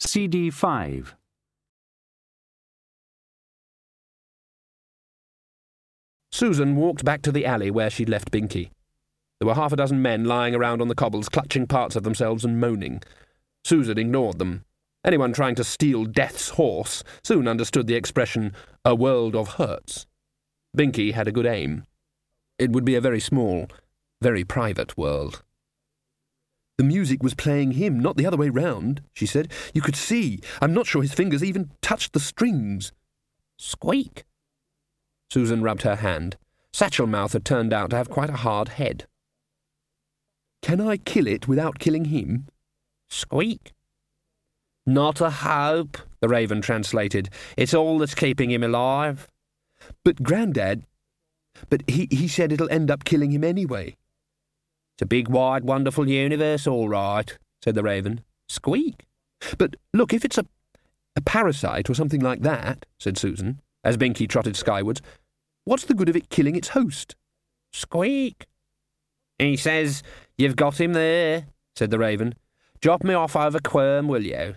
CD 5. Susan walked back to the alley where she'd left Binky. There were half a dozen men lying around on the cobbles, clutching parts of themselves and moaning. Susan ignored them. Anyone trying to steal Death's horse soon understood the expression, a world of hurts. Binky had a good aim. It would be a very small, very private world. The music was playing him, not the other way round, she said. You could see. I'm not sure his fingers even touched the strings. Squeak. Susan rubbed her hand. Satchelmouth had turned out to have quite a hard head. Can I kill it without killing him? Squeak. Not a hope, the raven translated. It's all that's keeping him alive. But, Grandad, but he, he said it'll end up killing him anyway. It's a big, wide, wonderful universe, all right, said the raven. Squeak. But look, if it's a, a parasite or something like that, said Susan, as Binky trotted skywards, what's the good of it killing its host? Squeak. He says, You've got him there, said the raven. Drop me off over Quirm, will you?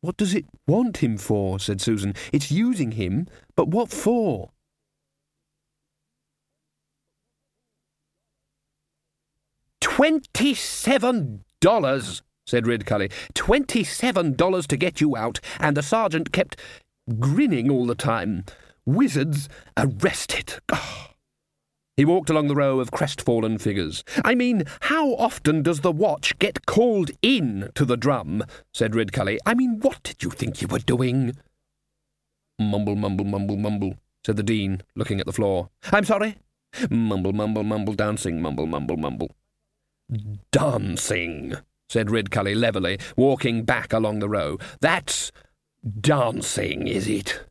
What does it want him for? said Susan. It's using him, but what for? Twenty-seven dollars, said Ridcully. Twenty-seven dollars to get you out, and the sergeant kept grinning all the time. Wizards arrested. Oh. He walked along the row of crestfallen figures. I mean, how often does the watch get called in to the drum? said Ridcully. I mean, what did you think you were doing? Mumble, mumble, mumble, mumble, said the Dean, looking at the floor. I'm sorry? Mumble, mumble, mumble, dancing, mumble, mumble, mumble. Dancing, said Ridcully levelly, walking back along the row. That's dancing, is it?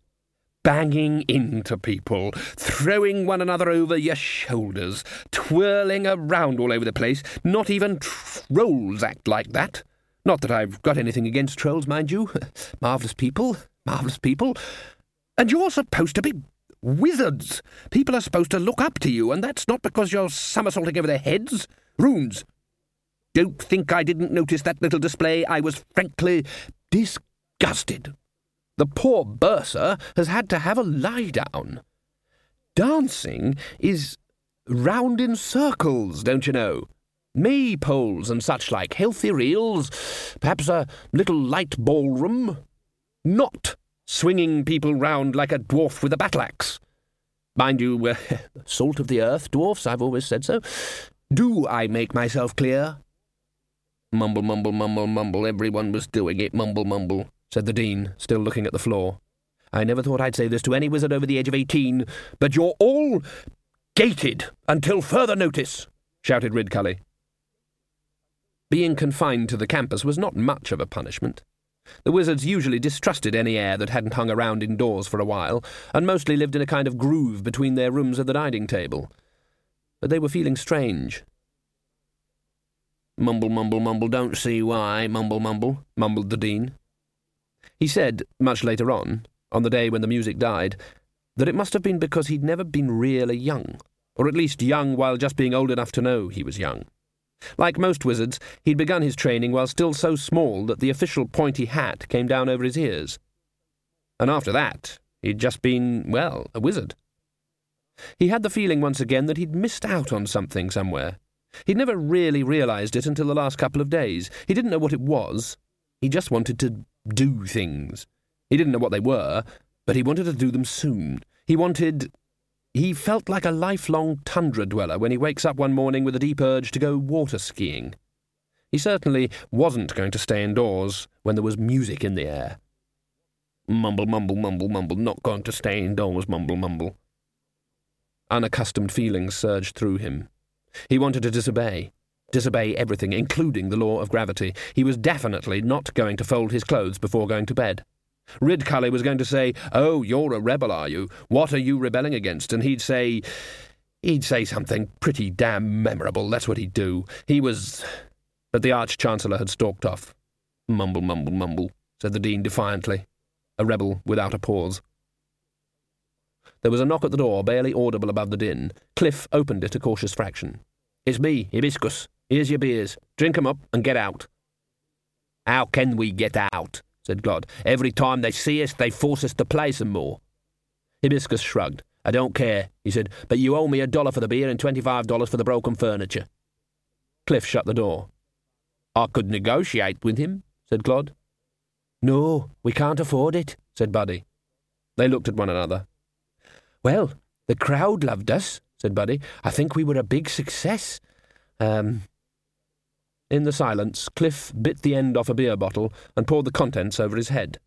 Banging into people, throwing one another over your shoulders, twirling around all over the place. Not even trolls act like that. Not that I've got anything against trolls, mind you. Marvellous people, marvellous people. And you're supposed to be wizards. People are supposed to look up to you, and that's not because you're somersaulting over their heads. Runes. Don't think I didn't notice that little display. I was frankly disgusted. The poor bursar has had to have a lie down. Dancing is round in circles, don't you know? Maypoles and such like, healthy reels, perhaps a little light ballroom. Not swinging people round like a dwarf with a battle axe. Mind you, uh, salt of the earth, dwarfs, I've always said so. Do I make myself clear? Mumble, mumble, mumble, mumble. Everyone was doing it. Mumble, mumble, said the Dean, still looking at the floor. I never thought I'd say this to any wizard over the age of eighteen, but you're all gated until further notice, shouted Ridcully. Being confined to the campus was not much of a punishment. The wizards usually distrusted any air that hadn't hung around indoors for a while, and mostly lived in a kind of groove between their rooms and the dining table. But they were feeling strange. Mumble, mumble, mumble, don't see why, mumble, mumble, mumbled the Dean. He said, much later on, on the day when the music died, that it must have been because he'd never been really young, or at least young while just being old enough to know he was young. Like most wizards, he'd begun his training while still so small that the official pointy hat came down over his ears. And after that, he'd just been, well, a wizard. He had the feeling once again that he'd missed out on something somewhere. He'd never really realized it until the last couple of days. He didn't know what it was. He just wanted to do things. He didn't know what they were, but he wanted to do them soon. He wanted. He felt like a lifelong tundra dweller when he wakes up one morning with a deep urge to go water skiing. He certainly wasn't going to stay indoors when there was music in the air. Mumble, mumble, mumble, mumble, not going to stay indoors, mumble, mumble. Unaccustomed feelings surged through him. He wanted to disobey. Disobey everything, including the law of gravity. He was definitely not going to fold his clothes before going to bed. Ridcully was going to say, Oh, you're a rebel, are you? What are you rebelling against? And he'd say, He'd say something pretty damn memorable. That's what he'd do. He was. But the Arch Chancellor had stalked off. Mumble, mumble, mumble, said the Dean defiantly. A rebel without a pause. There was a knock at the door, barely audible above the din. Cliff opened it a cautious fraction. It's me, Hibiscus. Here's your beers. Drink 'em up and get out. How can we get out? said Glod. Every time they see us, they force us to play some more. Hibiscus shrugged. I don't care, he said, but you owe me a dollar for the beer and twenty-five dollars for the broken furniture. Cliff shut the door. I could negotiate with him, said Glod. No, we can't afford it, said Buddy. They looked at one another. Well, the crowd loved us, said Buddy. I think we were a big success. Um, in the silence, Cliff bit the end off a beer bottle and poured the contents over his head.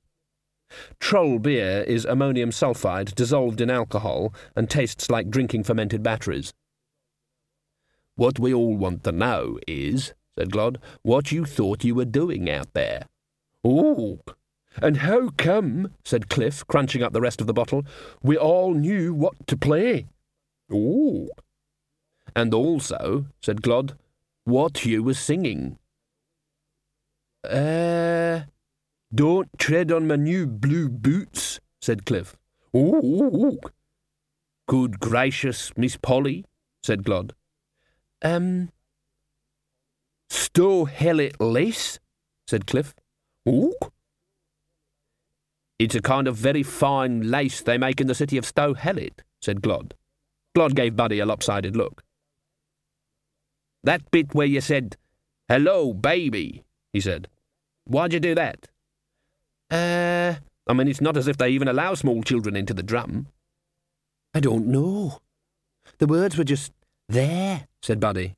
Troll beer is ammonium sulfide dissolved in alcohol and tastes like drinking fermented batteries. What we all want to know is, said Glod, what you thought you were doing out there. Oh, and how come, said Cliff, crunching up the rest of the bottle, we all knew what to play? Oh. And also, said Glod, what you were singing. Uh, don't tread on my new blue boots, said Cliff. Ooh. Good gracious, Miss Polly, said Glod. Um, Sto Helit lace, said Cliff. Ooh. It's a kind of very fine lace they make in the city of Stow said Glod. Glod gave Buddy a lopsided look. That bit where you said, Hello, baby, he said. Why'd you do that? Uh, I mean, it's not as if they even allow small children into the drum. I don't know. The words were just there, said Buddy.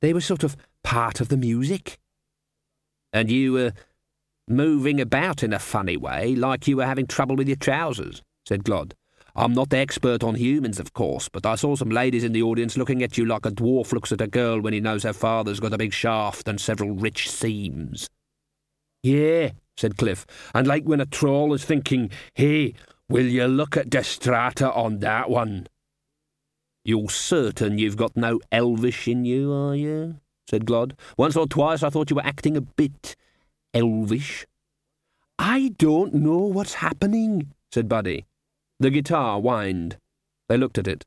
They were sort of part of the music. And you were moving about in a funny way, like you were having trouble with your trousers, said Glod. I'm not the expert on humans, of course, but I saw some ladies in the audience looking at you like a dwarf looks at a girl when he knows her father's got a big shaft and several rich seams. Yeah, said Cliff, and like when a troll is thinking, hey, will you look at the strata on that one? You're certain you've got no elvish in you, are you? said Glod. Once or twice I thought you were acting a bit elvish. I don't know what's happening, said Buddy. The guitar whined. They looked at it.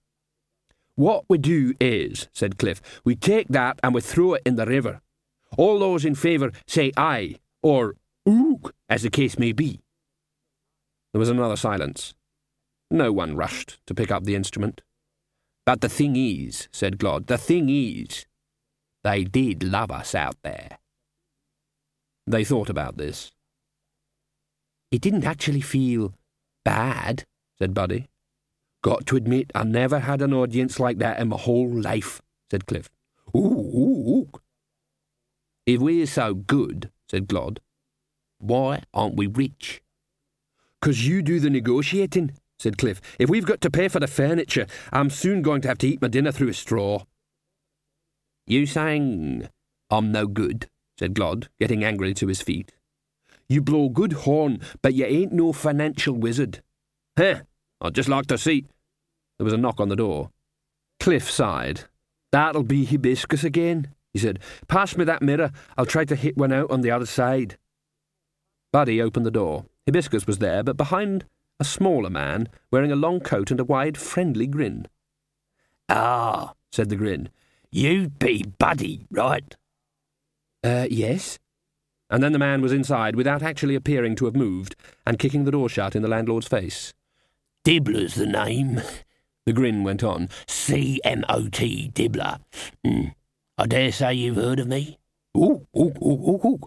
What we do is, said Cliff, we take that and we throw it in the river. All those in favour say aye, or ook, as the case may be. There was another silence. No one rushed to pick up the instrument. But the thing is, said Glod, the thing is, they did love us out there. They thought about this. It didn't actually feel bad, said Buddy. Got to admit, I never had an audience like that in my whole life, said Cliff. Ooh, ooh, ooh. If we're so good, said Glod, why aren't we rich? Cause you do the negotiating, said Cliff. If we've got to pay for the furniture, I'm soon going to have to eat my dinner through a straw. You saying I'm no good, said Glod, getting angrily to his feet. You blow good horn, but you ain't no financial wizard. Huh, I'd just like to see. There was a knock on the door. Cliff sighed. That'll be Hibiscus again, he said. Pass me that mirror. I'll try to hit one out on the other side. Buddy opened the door. Hibiscus was there, but behind a smaller man, wearing a long coat and a wide, friendly grin. Ah, said the grin. You'd be Buddy, right? Uh, yes. And then the man was inside without actually appearing to have moved, and kicking the door shut in the landlord's face. Dibbler's the name. The grin went on. C M O T Dibbler. Mm. I dare say you've heard of me. Ooh, ooh, ooh, ooh, ooh.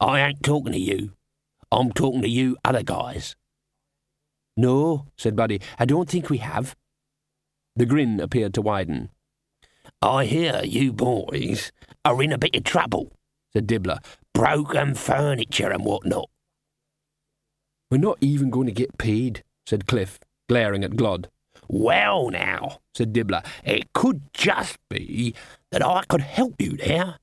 I ain't talking to you. I'm talking to you other guys. No, said Buddy. I don't think we have. The grin appeared to widen. I hear you boys are in a bit of trouble, said Dibbler. Broken furniture and what not. We're not even going to get paid, said Cliff, glaring at Glod. Well, now, said Dibbler, it could just be that I could help you there.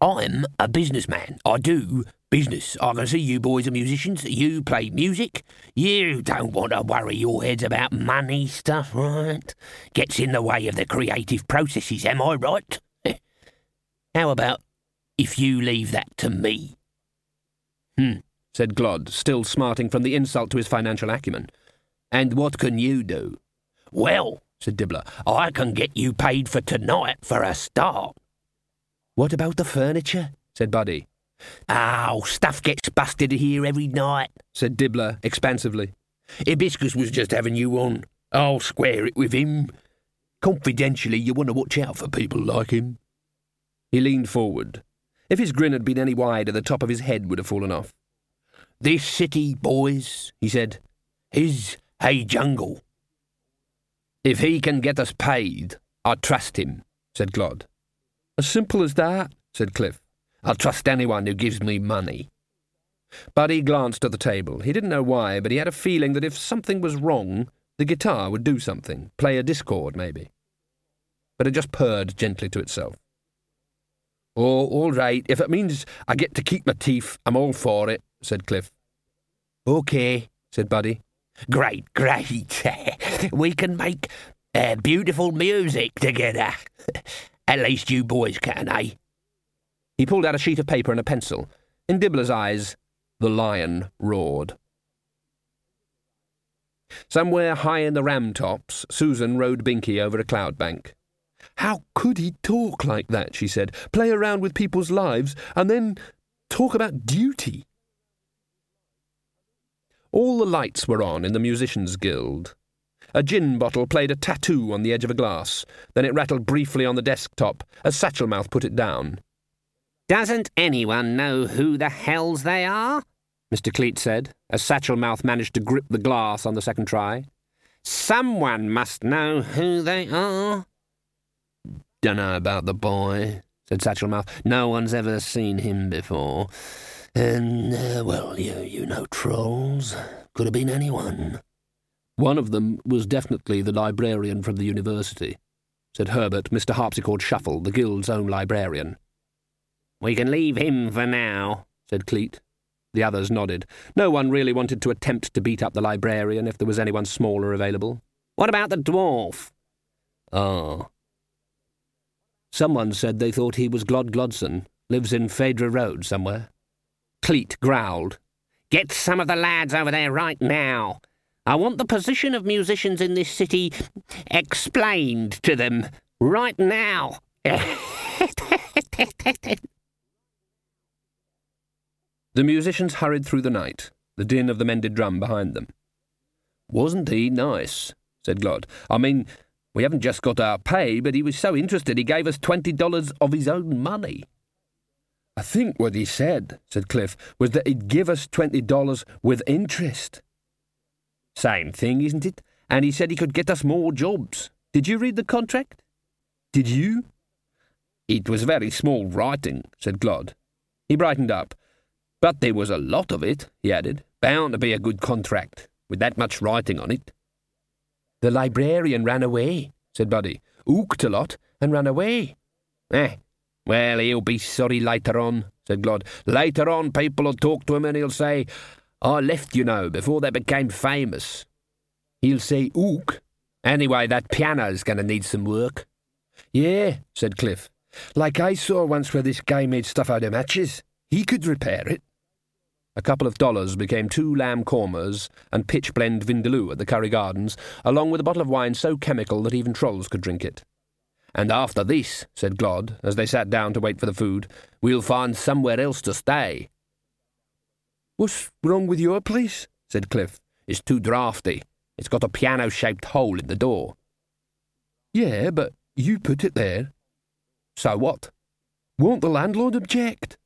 I'm a businessman. I do business. I can see you boys are musicians. You play music. You don't want to worry your heads about money stuff, right? Gets in the way of the creative processes, am I right? How about if you leave that to me? Hmm, said Glod, still smarting from the insult to his financial acumen. And what can you do? Well, said Dibbler, I can get you paid for tonight for a start. What about the furniture? said Buddy. Oh, stuff gets busted here every night, said Dibbler expansively. Hibiscus was just having you on. I'll square it with him. Confidentially, you want to watch out for people like him. He leaned forward. If his grin had been any wider, the top of his head would have fallen off. This city, boys, he said, is a jungle. If he can get us paid, I trust him, said Glod. As simple as that, said Cliff. I'll trust anyone who gives me money. Buddy glanced at the table. He didn't know why, but he had a feeling that if something was wrong, the guitar would do something, play a discord, maybe. But it just purred gently to itself. Oh, all right. If it means I get to keep my teeth, I'm all for it, said Cliff. OK, said Buddy. Great, great. we can make uh, beautiful music together. At least you boys can, eh? He pulled out a sheet of paper and a pencil. In Dibbler's eyes, the lion roared. Somewhere high in the Ramtops, Susan rode Binky over a cloud bank. How could he talk like that, she said, play around with people's lives, and then talk about duty? All the lights were on in the Musicians' Guild. A gin bottle played a tattoo on the edge of a glass. Then it rattled briefly on the desktop as Satchelmouth put it down. Doesn't anyone know who the hells they are? Mr. Clete said, as Satchelmouth managed to grip the glass on the second try. Someone must know who they are. Dunno about the boy, said Satchelmouth. No one's ever seen him before. And, uh, well, you, you know trolls. Could have been anyone. One of them was definitely the librarian from the university, said Herbert, Mr. Harpsichord Shuffle, the guild's own librarian. We can leave him for now, said Clete. The others nodded. No one really wanted to attempt to beat up the librarian if there was anyone smaller available. What about the dwarf? Oh. Someone said they thought he was Glod Glodsson, lives in Phedre Road somewhere. Clete growled. Get some of the lads over there right now. I want the position of musicians in this city explained to them right now. The musicians hurried through the night, the din of the mended drum behind them. Wasn't he nice? said Glod. I mean, we haven't just got our pay, but he was so interested he gave us twenty dollars of his own money. I think what he said, said Cliff, was that he'd give us twenty dollars with interest. Same thing, isn't it? And he said he could get us more jobs. Did you read the contract? Did you? It was very small writing, said Glod. He brightened up. But there was a lot of it, he added. Bound to be a good contract, with that much writing on it. The librarian ran away, said Buddy. Ooked a lot and ran away. Eh, well, he'll be sorry later on, said Glod. Later on, people'll talk to him and he'll say, I left, you know, before they became famous. He'll say ook. Anyway, that piano's going to need some work. Yeah, said Cliff. Like I saw once where this guy made stuff out of matches. He could repair it. A couple of dollars became two lamb kormas and pitchblende vindaloo at the Curry Gardens, along with a bottle of wine so chemical that even trolls could drink it. And after this, said Glod, as they sat down to wait for the food, we'll find somewhere else to stay. What's wrong with your place? said Cliff. It's too draughty. It's got a piano shaped hole in the door. Yeah, but you put it there. So what? Won't the landlord object?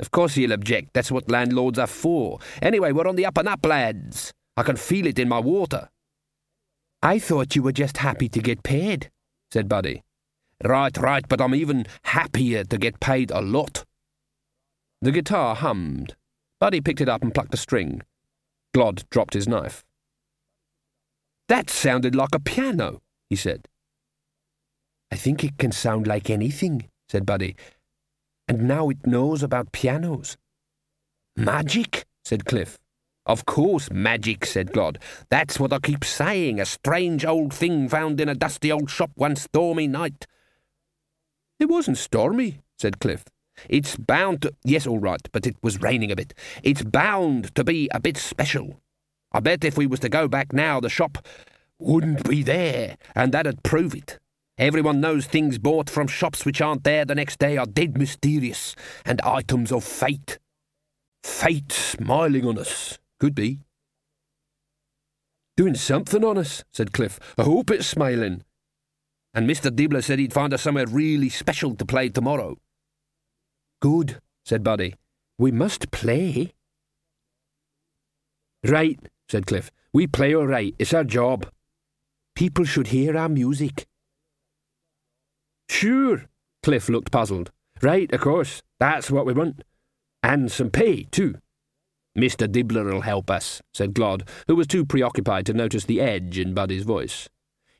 Of course he'll object. That's what landlords are for. Anyway, we're on the up and up, lads. I can feel it in my water. I thought you were just happy to get paid, said Buddy. Right, right, but I'm even happier to get paid a lot. The guitar hummed. Buddy picked it up and plucked a string. Glod dropped his knife. That sounded like a piano, he said. I think it can sound like anything, said Buddy. And now it knows about pianos. Magic, said Cliff. Of course, magic, said Glod. That's what I keep saying. A strange old thing found in a dusty old shop one stormy night. It wasn't stormy, said Cliff. It's bound to. Yes, all right, but it was raining a bit. It's bound to be a bit special. I bet if we was to go back now, the shop wouldn't be there, and that'd prove it. Everyone knows things bought from shops which aren't there the next day are dead mysterious and items of fate. Fate smiling on us. Could be. Doing something on us, said Cliff. I hope it's smiling. And Mr. Dibbler said he'd find us somewhere really special to play tomorrow. Good, said Buddy. We must play. Right, said Cliff. We play all right. It's our job. People should hear our music. Sure. Cliff looked puzzled. Right, of course. That's what we want. And some pay, too. Mr. Dibbler'll help us, said Glod, who was too preoccupied to notice the edge in Buddy's voice.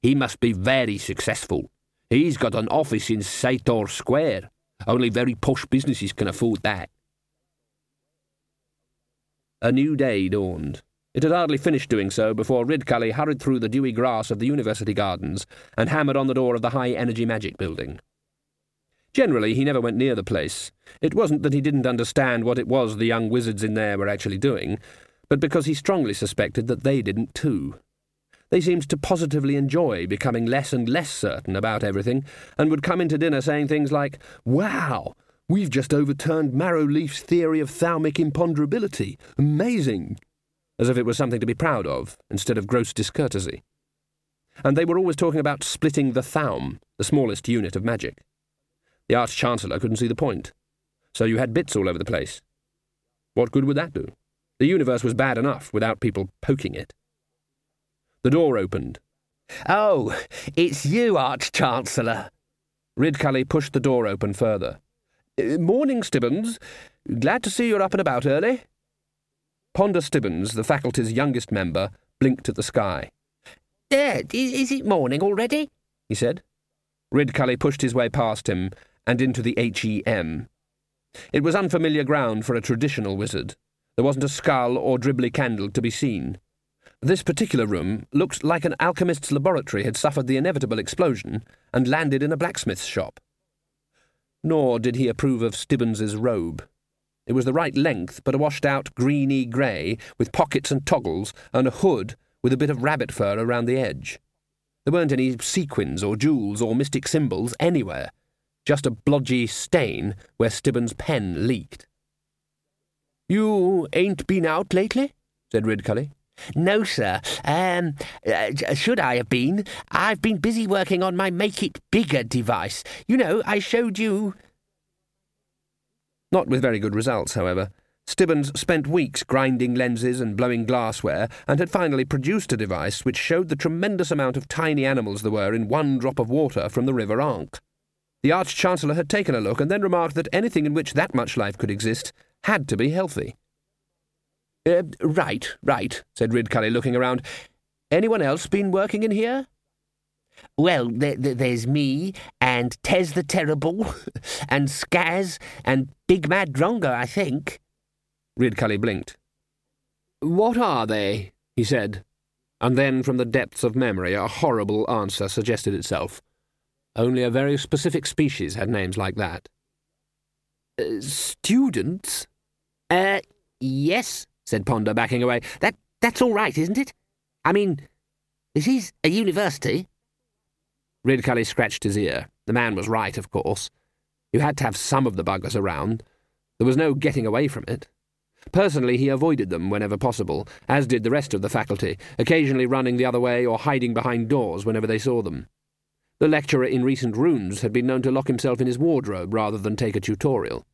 He must be very successful. He's got an office in Sator Square. Only very posh businesses can afford that. A new day dawned. It had hardly finished doing so before Ridcully hurried through the dewy grass of the university gardens and hammered on the door of the High Energy Magic Building. Generally, he never went near the place. It wasn't that he didn't understand what it was the young wizards in there were actually doing, but because he strongly suspected that they didn't too. They seemed to positively enjoy becoming less and less certain about everything, and would come into dinner saying things like, Wow! We've just overturned Marrow Leaf's theory of thaumic imponderability. Amazing! As if it was something to be proud of, instead of gross discourtesy. And they were always talking about splitting the Thaum, the smallest unit of magic. The Arch Chancellor couldn't see the point. So you had bits all over the place. What good would that do? The universe was bad enough without people poking it. The door opened. Oh, it's you, Arch Chancellor. Ridcully pushed the door open further. Uh, morning, Stibbons. Glad to see you're up and about early. Ponder Stibbons, the faculty's youngest member, blinked at the sky. Is it morning already? he said. Ridcully pushed his way past him and into the HEM. It was unfamiliar ground for a traditional wizard. There wasn't a skull or dribbly candle to be seen. This particular room looked like an alchemist's laboratory had suffered the inevitable explosion and landed in a blacksmith's shop. Nor did he approve of Stibbons's robe. It was the right length, but a washed-out greeny grey, with pockets and toggles, and a hood with a bit of rabbit fur around the edge. There weren't any sequins or jewels or mystic symbols anywhere, just a blodgy stain where Stibbons' pen leaked. You ain't been out lately? said Ridcully. No, sir. Um, uh, should I have been? I've been busy working on my Make It Bigger device. You know, I showed you. Not with very good results, however. Stibbons spent weeks grinding lenses and blowing glassware, and had finally produced a device which showed the tremendous amount of tiny animals there were in one drop of water from the River Ankh. The Arch Chancellor had taken a look and then remarked that anything in which that much life could exist had to be healthy. Uh, right, right, said Ridcully, looking around. Anyone else been working in here? Well, there's me, and Tez the Terrible, and Skaz, and Big Mad Drongo, I think. Ridcully blinked. What are they? he said. And then, from the depths of memory, a horrible answer suggested itself. Only a very specific species had names like that. Uh, students? Uh, yes, said Ponder, backing away. That that's all right, isn't it? I mean, this is a university. Ridcully scratched his ear. The man was right, of course. You had to have some of the buggers around. There was no getting away from it. Personally, he avoided them whenever possible, as did the rest of the faculty, occasionally running the other way or hiding behind doors whenever they saw them. The lecturer in recent runes had been known to lock himself in his wardrobe rather than take a tutorial.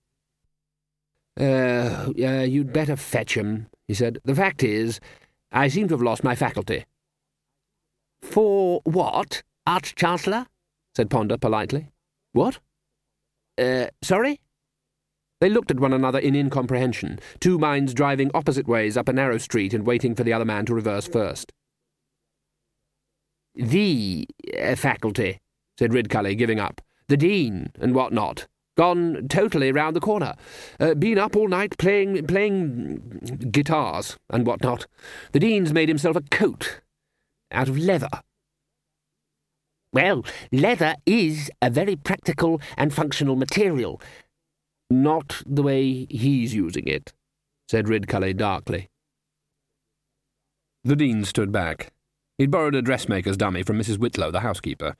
Uh, uh, you'd better fetch 'em, he said. The fact is, I seem to have lost my faculty. For what, Arch-Chancellor? said Ponder politely. What? Uh, sorry? They looked at one another in incomprehension, two minds driving opposite ways up a narrow street and waiting for the other man to reverse first. The uh, faculty, said Ridcully, giving up. The dean and what not. Gone totally round the corner. Uh, been up all night playing playing guitars and what not. The dean's made himself a coat out of leather. Well, leather is a very practical and functional material. Not the way he's using it, said Ridcully darkly. The dean stood back. He'd borrowed a dressmaker's dummy from Mrs. Whitlow, the housekeeper.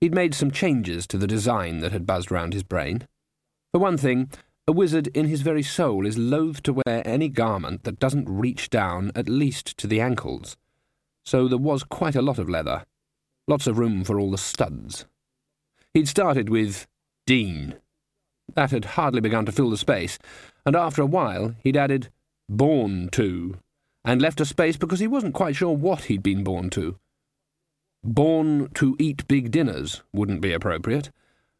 He'd made some changes to the design that had buzzed round his brain. For one thing, a wizard in his very soul is loath to wear any garment that doesn't reach down at least to the ankles. So there was quite a lot of leather. Lots of room for all the studs. He'd started with Dean. That had hardly begun to fill the space, and after a while he'd added born to, and left a space because he wasn't quite sure what he'd been born to. Born to eat big dinners wouldn't be appropriate,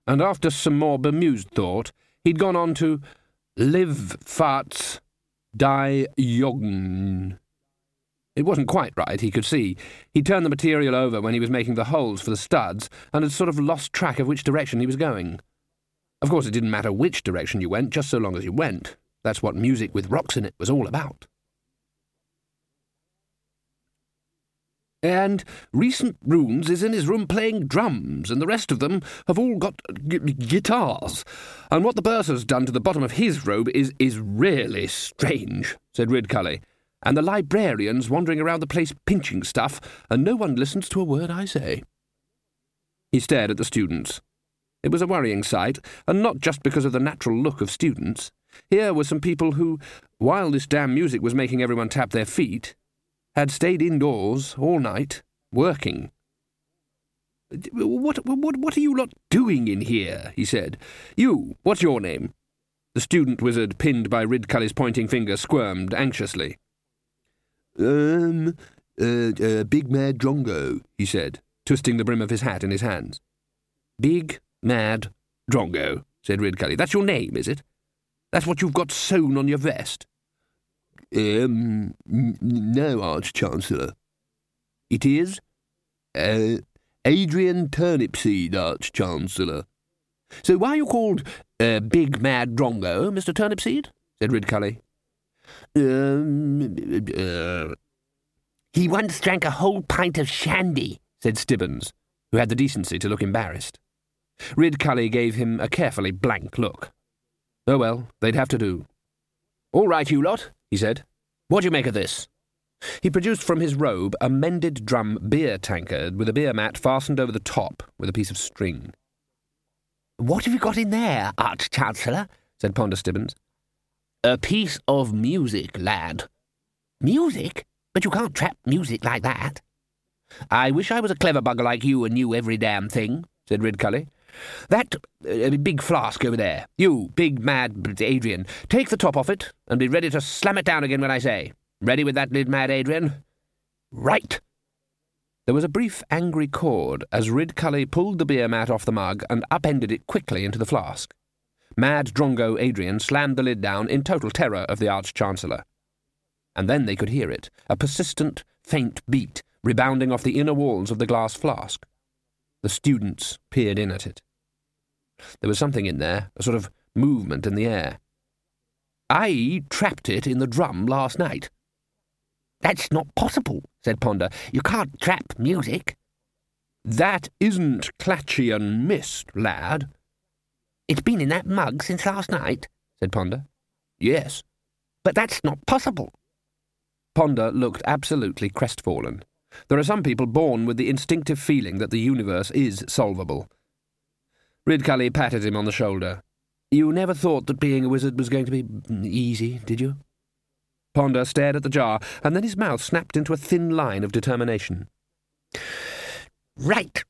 and after some more bemused thought, he'd gone on to live farts die joggen. It wasn't quite right, he could see. He'd turned the material over when he was making the holes for the studs, and had sort of lost track of which direction he was going. Of course, it didn't matter which direction you went, just so long as you went. That's what music with rocks in it was all about. And recent runes is in his room playing drums, and the rest of them have all got guitars. And what the bursar's done to the bottom of his robe is is really strange, said Ridcully. And the librarian's wandering around the place pinching stuff, and no one listens to a word I say. He stared at the students. It was a worrying sight, and not just because of the natural look of students. Here were some people who, while this damn music was making everyone tap their feet, had stayed indoors all night, working. What, what, what are you lot doing in here? he said. You, what's your name? The student wizard, pinned by Ridcully's pointing finger, squirmed anxiously. Um, uh, uh, Big Mad Drongo, he said, twisting the brim of his hat in his hands. Big Mad Drongo, said Ridcully. That's your name, is it? That's what you've got sewn on your vest? Um, no, Arch Chancellor. It is? Uh, Adrian Turnipseed, Arch Chancellor. So why are you called uh, Big Mad Drongo, Mr. Turnipseed? said Ridcully. Um, uh, he once drank a whole pint of shandy, said Stibbons, who had the decency to look embarrassed. Ridcully gave him a carefully blank look. Oh well, they'd have to do. All right, you lot, he said. What do you make of this? He produced from his robe a mended drum beer tankard with a beer mat fastened over the top with a piece of string. What have you got in there, Arch Chancellor? said Ponder Stibbons. A piece of music, lad. Music? But you can't trap music like that. I wish I was a clever bugger like you and knew every damn thing, said Ridcully. That uh, big flask over there, you, big mad Adrian, take the top off it and be ready to slam it down again when I say. Ready with that lid, mad Adrian? Right. There was a brief angry chord as Ridcully pulled the beer mat off the mug and upended it quickly into the flask. Mad Drongo Adrian slammed the lid down in total terror of the Arch Chancellor. And then they could hear it, a persistent, faint beat rebounding off the inner walls of the glass flask. The students peered in at it. There was something in there, a sort of movement in the air. I trapped it in the drum last night. That's not possible, said Ponder. You can't trap music. That isn't Klatchian mist, lad, it's been in that mug since last night, said Ponder. Yes. But that's not possible. Ponder looked absolutely crestfallen. There are some people born with the instinctive feeling that the universe is solvable. Ridcully patted him on the shoulder. You never thought that being a wizard was going to be easy, did you? Ponder stared at the jar, and then his mouth snapped into a thin line of determination. Right.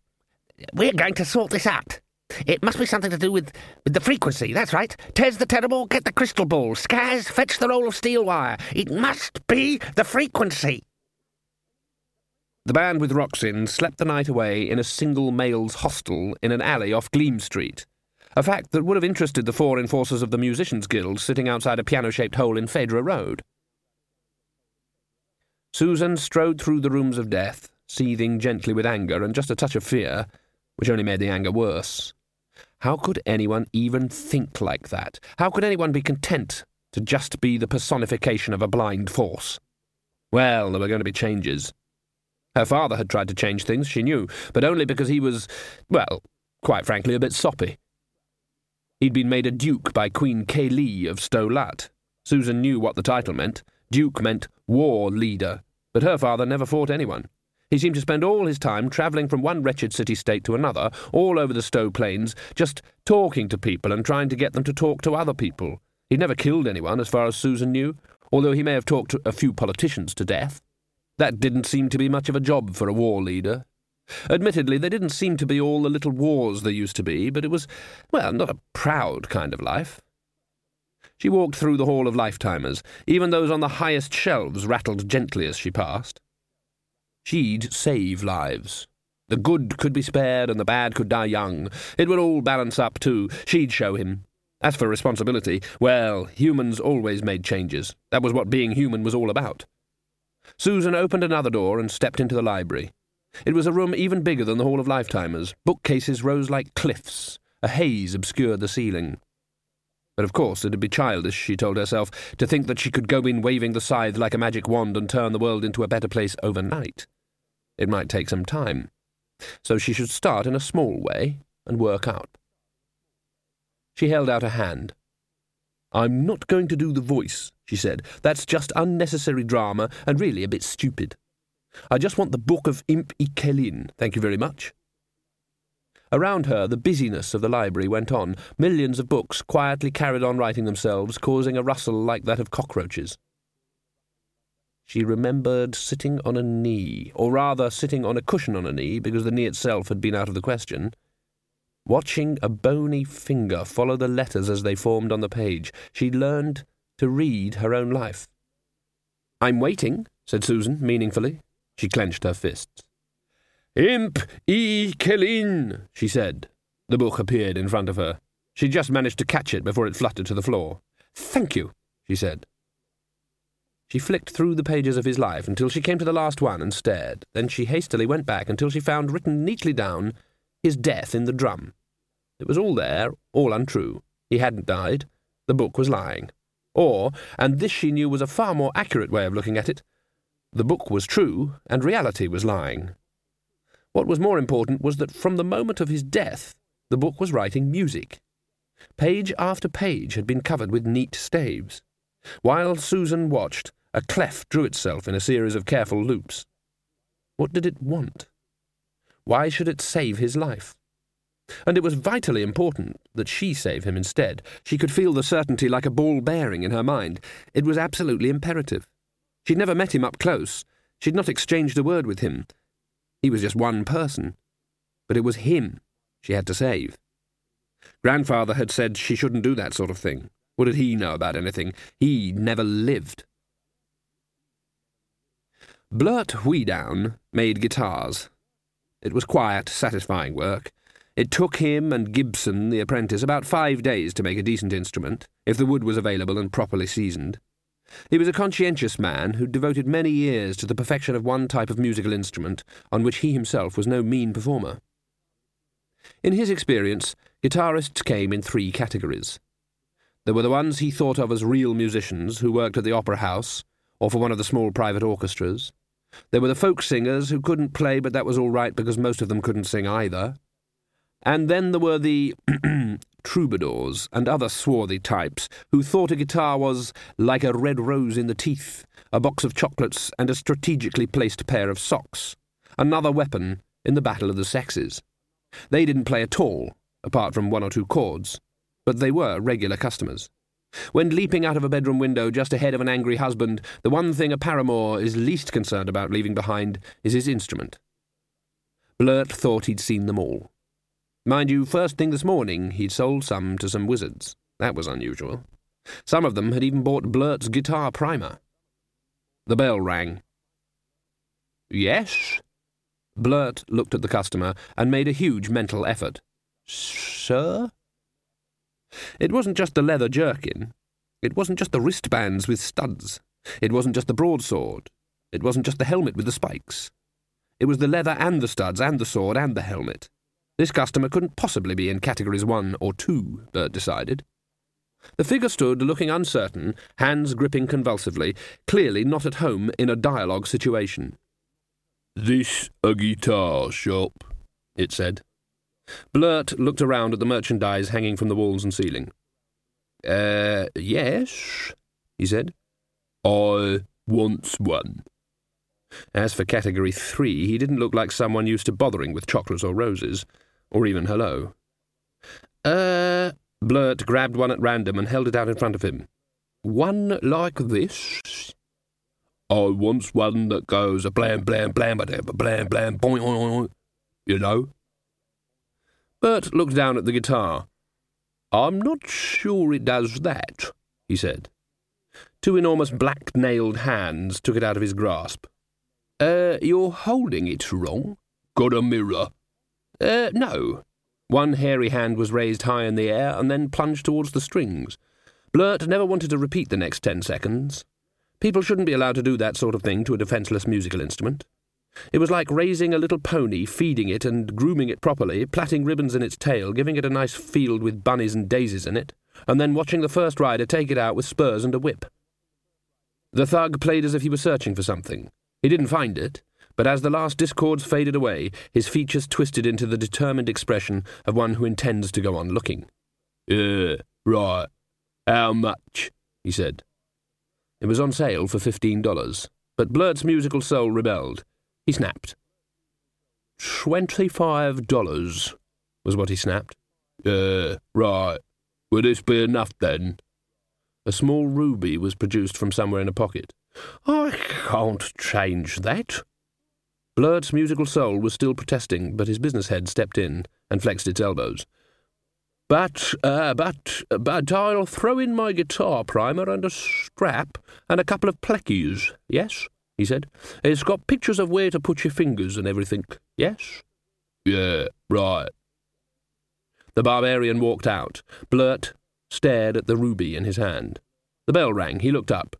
We're going to sort this out. It must be something to do with, with the frequency, that's right. Tez the Terrible, get the crystal ball. Skaz, fetch the roll of steel wire. It must be the frequency. The band with Roxin slept the night away in a single male's hostel in an alley off Gleam Street, a fact that would have interested the four enforcers of the Musicians' Guild sitting outside a piano-shaped hole in Phedre Road. Susan strode through the rooms of death, seething gently with anger and just a touch of fear, which only made the anger worse. How could anyone even think like that? How could anyone be content to just be the personification of a blind force? Well, there were going to be changes. Her father had tried to change things, she knew, but only because he was, well, quite frankly, a bit soppy. He'd been made a duke by Queen Keli of Sto Lat. Susan knew what the title meant. Duke meant war leader, but her father never fought anyone. He seemed to spend all his time travelling from one wretched city state to another, all over the Sto Plains, just talking to people and trying to get them to talk to other people. He'd never killed anyone, as far as Susan knew, although he may have talked a few politicians to death. That didn't seem to be much of a job for a war leader. Admittedly, there didn't seem to be all the little wars there used to be, but it was, well, not a proud kind of life. She walked through the hall of lifetimers. Even those on the highest shelves rattled gently as she passed. She'd save lives. The good could be spared and the bad could die young. It would all balance up, too. She'd show him. As for responsibility, well, humans always made changes. That was what being human was all about. Susan opened another door and stepped into the library. It was a room even bigger than the Hall of Lifetimers. Bookcases rose like cliffs. A haze obscured the ceiling. But of course it'd be childish, she told herself, to think that she could go in waving the scythe like a magic wand and turn the world into a better place overnight. It might take some time. So she should start in a small way and work out. She held out a hand. I'm not going to do the voice, she said. That's just unnecessary drama and really a bit stupid. I just want the book of Imp y Celyn, thank you very much. Around her, the busyness of the library went on. Millions of books quietly carried on writing themselves, causing a rustle like that of cockroaches. She remembered sitting on a knee, or rather sitting on a cushion on a knee, because the knee itself had been out of the question. Watching a bony finger follow the letters as they formed on the page, she learned to read her own life. I'm waiting, said Susan, meaningfully. She clenched her fists. Imp e Celyn, she said. The book appeared in front of her. She just managed to catch it before it fluttered to the floor. Thank you, she said. She flicked through the pages of his life until she came to the last one and stared. Then she hastily went back until she found written neatly down his death in the drum. It was all there, all untrue. He hadn't died. The book was lying. Or, and this she knew was a far more accurate way of looking at it, the book was true, and reality was lying. What was more important was that from the moment of his death, the book was writing music. Page after page had been covered with neat staves. While Susan watched, a cleft drew itself in a series of careful loops. What did it want? Why should it save his life? And it was vitally important that she save him instead. She could feel the certainty like a ball bearing in her mind. It was absolutely imperative. She'd never met him up close. She'd not exchanged a word with him. He was just one person. But it was him she had to save. Grandfather had said she shouldn't do that sort of thing. What did he know about anything? He never lived. Blert Wheedown made guitars. It was quiet, satisfying work. It took him and Gibson, the apprentice, about five days to make a decent instrument, if the wood was available and properly seasoned. He was a conscientious man who devoted many years to the perfection of one type of musical instrument on which he himself was no mean performer. In his experience, guitarists came in three categories. There were the ones he thought of as real musicians who worked at the opera house or for one of the small private orchestras. There were the folk singers who couldn't play, but that was all right because most of them couldn't sing either. And then there were the troubadours and other swarthy types who thought a guitar was like a red rose in the teeth, a box of chocolates, and a strategically placed pair of socks, another weapon in the battle of the sexes. They didn't play at all, apart from one or two chords, but they were regular customers. When leaping out of a bedroom window just ahead of an angry husband, the one thing a paramour is least concerned about leaving behind is his instrument. Blert thought he'd seen them all. Mind you, first thing this morning, he'd sold some to some wizards. That was unusual. Some of them had even bought Blert's guitar primer. The bell rang. Yes? Blert looked at the customer and made a huge mental effort. Sir? It wasn't just the leather jerkin. It wasn't just the wristbands with studs. It wasn't just the broadsword. It wasn't just the helmet with the spikes. It was the leather and the studs and the sword and the helmet. This customer couldn't possibly be in categories one or two, Bert decided. The figure stood looking uncertain, hands gripping convulsively, clearly not at home in a dialogue situation. This a guitar shop, it said. Blert looked around at the merchandise hanging from the walls and ceiling. Uh, yes, he said. I wants one. As for Category 3, he didn't look like someone used to bothering with chocolates or roses, or even hello. Uh, Blert grabbed one at random and held it out in front of him. One like this? I wants one that goes a blam blam blam a blam blam boing you know. Blert looked down at the guitar. I'm not sure it does that, he said. Two enormous black nailed hands took it out of his grasp. Uh, you're holding it wrong. Got a mirror? Uh, no. One hairy hand was raised high in the air and then plunged towards the strings. Blert never wanted to repeat the next ten seconds. People shouldn't be allowed to do that sort of thing to a defenceless musical instrument. It was like raising a little pony, feeding it and grooming it properly, plaiting ribbons in its tail, giving it a nice field with bunnies and daisies in it, and then watching the first rider take it out with spurs and a whip. The thug played as if he were searching for something. He didn't find it, but as the last discords faded away, his features twisted into the determined expression of one who intends to go on looking. Yeah, right. How much? he said. It was on sale for fifteen dollars, but Blert's musical soul rebelled. He snapped. Twenty-five dollars was what he snapped. Uh, right. Will this be enough then? A small ruby was produced from somewhere in a pocket. I can't change that. Blert's musical soul was still protesting, but his business head stepped in and flexed its elbows. But, uh, but, but I'll throw in my guitar primer and a strap and a couple of pleckies, yes? He said. It's got pictures of where to put your fingers and everything, yes? Yeah, right. The barbarian walked out. Blert stared at the ruby in his hand. The bell rang. He looked up.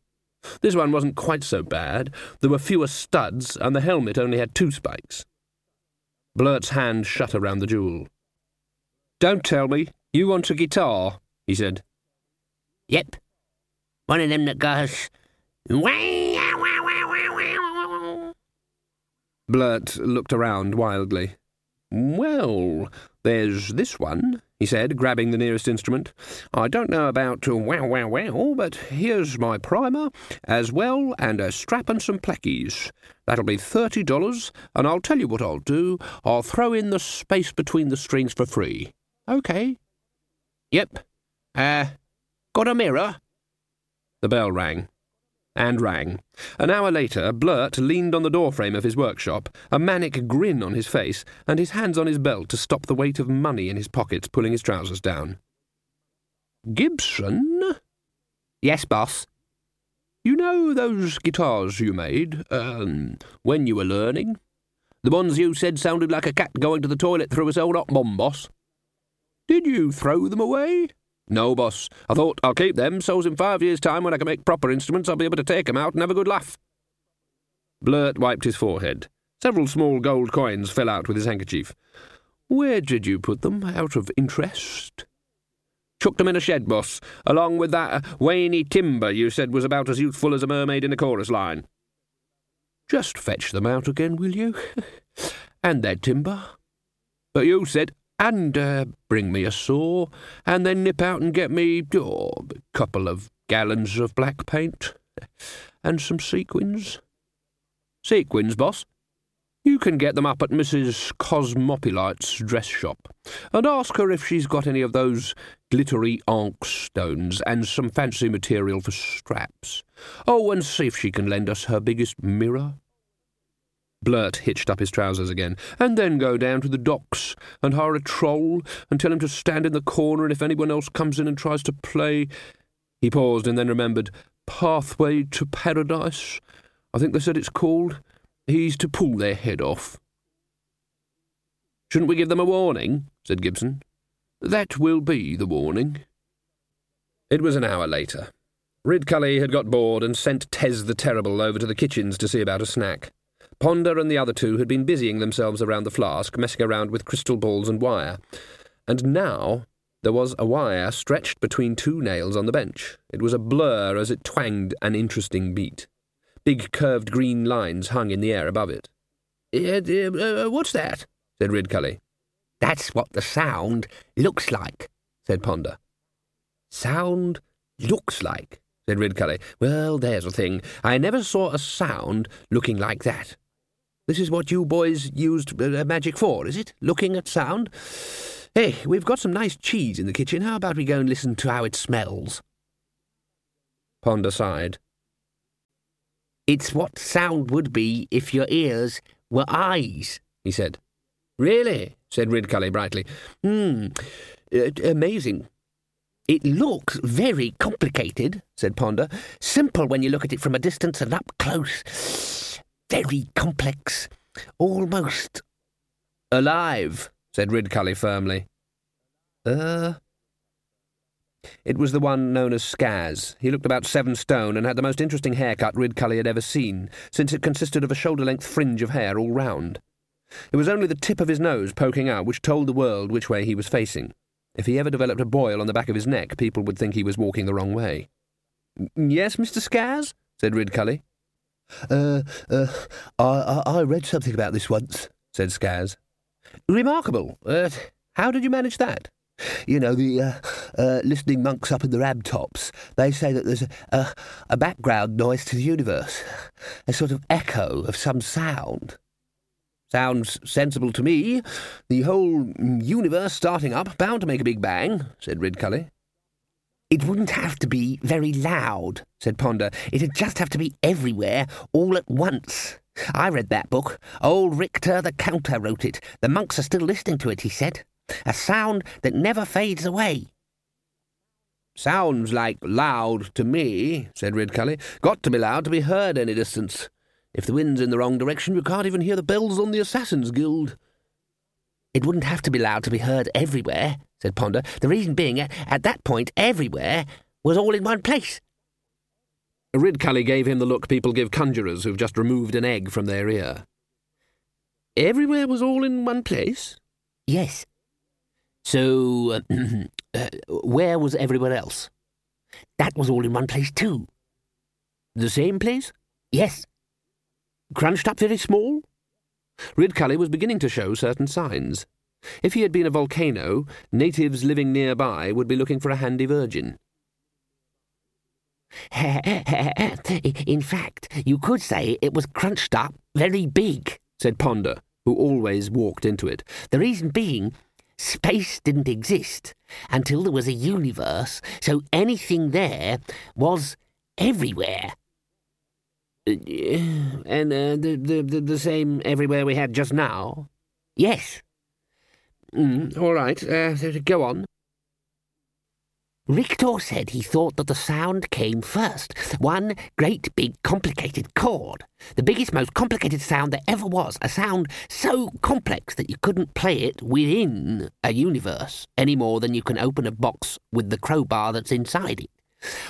This one wasn't quite so bad. There were fewer studs, and the helmet only had two spikes. Blert's hand shut around the jewel. Don't tell me. You want a guitar, he said. Yep. One of them that goes. Blert looked around wildly. Well, there's this one, he said, grabbing the nearest instrument. I don't know about wow wow wow, but here's my primer, as well, and a strap and some plackies. That'll be thirty dollars, and I'll tell you what I'll do. I'll throw in the space between the strings for free. Okay. Yep. Uh, got a mirror? The bell rang and rang. An hour later, Blert leaned on the doorframe of his workshop, a manic grin on his face, and his hands on his belt to stop the weight of money in his pockets pulling his trousers down. Gibson? Yes, boss. You know those guitars you made, um, when you were learning? The ones you said sounded like a cat going to the toilet through its own hot bomb, boss. Did you throw them away? No, boss. I thought I'll keep them, so's in five years' time, when I can make proper instruments, I'll be able to take 'em out and have a good laugh. Blert wiped his forehead. Several small gold coins fell out with his handkerchief. Where did you put them, out of interest? Chucked 'em in a shed, boss, along with that uh, Waney timber you said was about as useful as a mermaid in a chorus line. Just fetch them out again, will you? and that timber. But you said and uh, bring me a saw, and then nip out and get me oh, a couple of gallons of black paint and some sequins. Sequins, boss? You can get them up at Mrs. Cosmopilite's dress shop, and ask her if she's got any of those glittery ankh stones and some fancy material for straps. Oh, and see if she can lend us her biggest mirror. Blert hitched up his trousers again, and then go down to the docks and hire a troll and tell him to stand in the corner, and if anyone else comes in and tries to play. He paused and then remembered Pathway to Paradise. I think they said it's called. He's to pull their head off. Shouldn't we give them a warning? said Gibson. That will be the warning. It was an hour later. Ridcully had got bored and sent Tez the Terrible over to the kitchens to see about a snack. Ponder and the other two had been busying themselves around the flask, messing around with crystal balls and wire. And now there was a wire stretched between two nails on the bench. It was a blur as it twanged an interesting beat. Big curved green lines hung in the air above it. Uh, uh, what's that? said Ridcully. That's what the sound looks like, said Ponder. Sound looks like, said Ridcully. Well, there's a thing. I never saw a sound looking like that. This is what you boys used uh, magic for, is it? Looking at sound? Hey, we've got some nice cheese in the kitchen. How about we go and listen to how it smells? Ponder sighed. It's what sound would be if your ears were eyes, he said. Really? said Ridcully brightly. Hmm. Uh, amazing. It looks very complicated, said Ponder. Simple when you look at it from a distance and up close. Very complex. Almost alive, said Ridcully firmly. Uh. It was the one known as Skaz. He looked about seven stone and had the most interesting haircut Ridcully had ever seen, since it consisted of a shoulder-length fringe of hair all round. It was only the tip of his nose poking out which told the world which way he was facing. If he ever developed a boil on the back of his neck, people would think he was walking the wrong way. Yes, Mr. Skaz? said Ridcully. Uh, uh, I, I I read something about this once, said Skaz. Remarkable. Uh, how did you manage that? You know, the uh, uh, listening monks up in the Ramtops, they say that there's a, a, a background noise to the universe, a sort of echo of some sound. Sounds sensible to me. The whole universe starting up, bound to make a big bang, said Ridcully. It wouldn't have to be very loud, said Ponder. It'd just have to be everywhere, all at once. I read that book. Old Richter the Counter wrote it. The monks are still listening to it, he said. A sound that never fades away. Sounds like loud to me, said Ridcully. Got to be loud to be heard any distance. If the wind's in the wrong direction, you can't even hear the bells on the Assassin's Guild. It wouldn't have to be loud to be heard everywhere, said Ponder. The reason being, at that point, everywhere was all in one place. Ridcully gave him the look people give conjurers who've just removed an egg from their ear. Everywhere was all in one place? Yes. So, uh, uh, where was everywhere else? That was all in one place too. The same place? Yes. Crunched up very small? Ridcully was beginning to show certain signs. If he had been a volcano, natives living nearby would be looking for a handy virgin. In fact, you could say it was crunched up very big, said Ponder, who always walked into it. The reason being, space didn't exist until there was a universe, so anything there was everywhere. Uh, and uh, the, the, the same everywhere we had just now? Yes. Mm, all right, uh, go on. Richter said he thought that the sound came first. One great big complicated chord. The biggest, most complicated sound there ever was. A sound so complex that you couldn't play it within a universe any more than you can open a box with the crowbar that's inside it.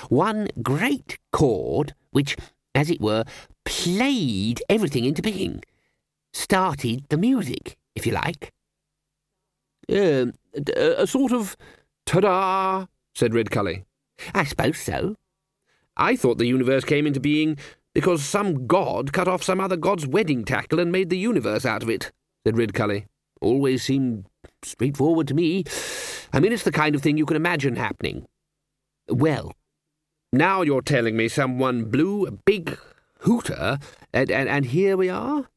One great chord which, as it were, played everything into being. Started the music, if you like. Uh, a sort of ta-da said Ridcully. I suppose so. I thought the universe came into being because some god cut off some other god's wedding tackle and made the universe out of it, said Ridcully. Always seemed straightforward to me. I mean, it's the kind of thing you can imagine happening. Well, now you're telling me someone blew a big hooter, and, and, and here we are?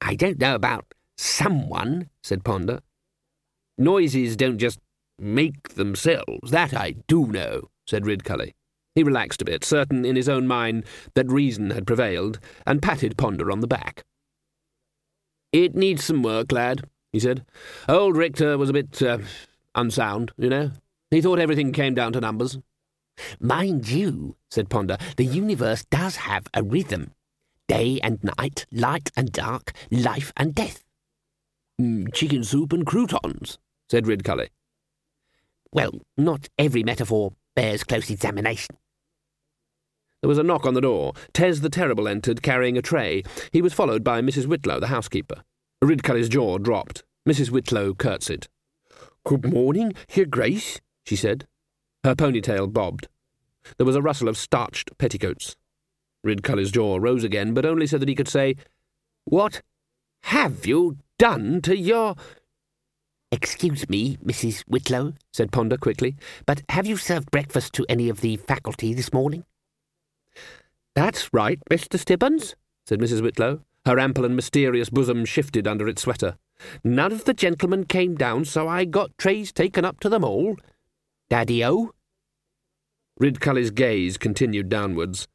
I don't know about someone, said Ponder. Noises don't just make themselves, that I do know, said Ridcully. He relaxed a bit, certain in his own mind that reason had prevailed, and patted Ponder on the back. It needs some work, lad, he said. Old Richter was a bit uh, unsound, you know. He thought everything came down to numbers. Mind you, said Ponder, the universe does have a rhythm. Day and night, light and dark, life and death. Mm, chicken soup and croutons, said Ridcully. Well, not every metaphor bears close examination. There was a knock on the door. Tez the Terrible entered, carrying a tray. He was followed by Mrs. Whitlow, the housekeeper. Ridcully's jaw dropped. Mrs. Whitlow curtsied. Good morning, Your Grace, she said. Her ponytail bobbed. There was a rustle of starched petticoats. Ridcully's jaw rose again, but only so that he could say, What have you done to your... Excuse me, Mrs. Whitlow, said Ponder quickly, but have you served breakfast to any of the faculty this morning? That's right, Mr. Stibbons, said Mrs. Whitlow. Her ample and mysterious bosom shifted under its sweater. None of the gentlemen came down, so I got trays taken up to them all. Daddy-o? Ridcully's gaze continued downwards.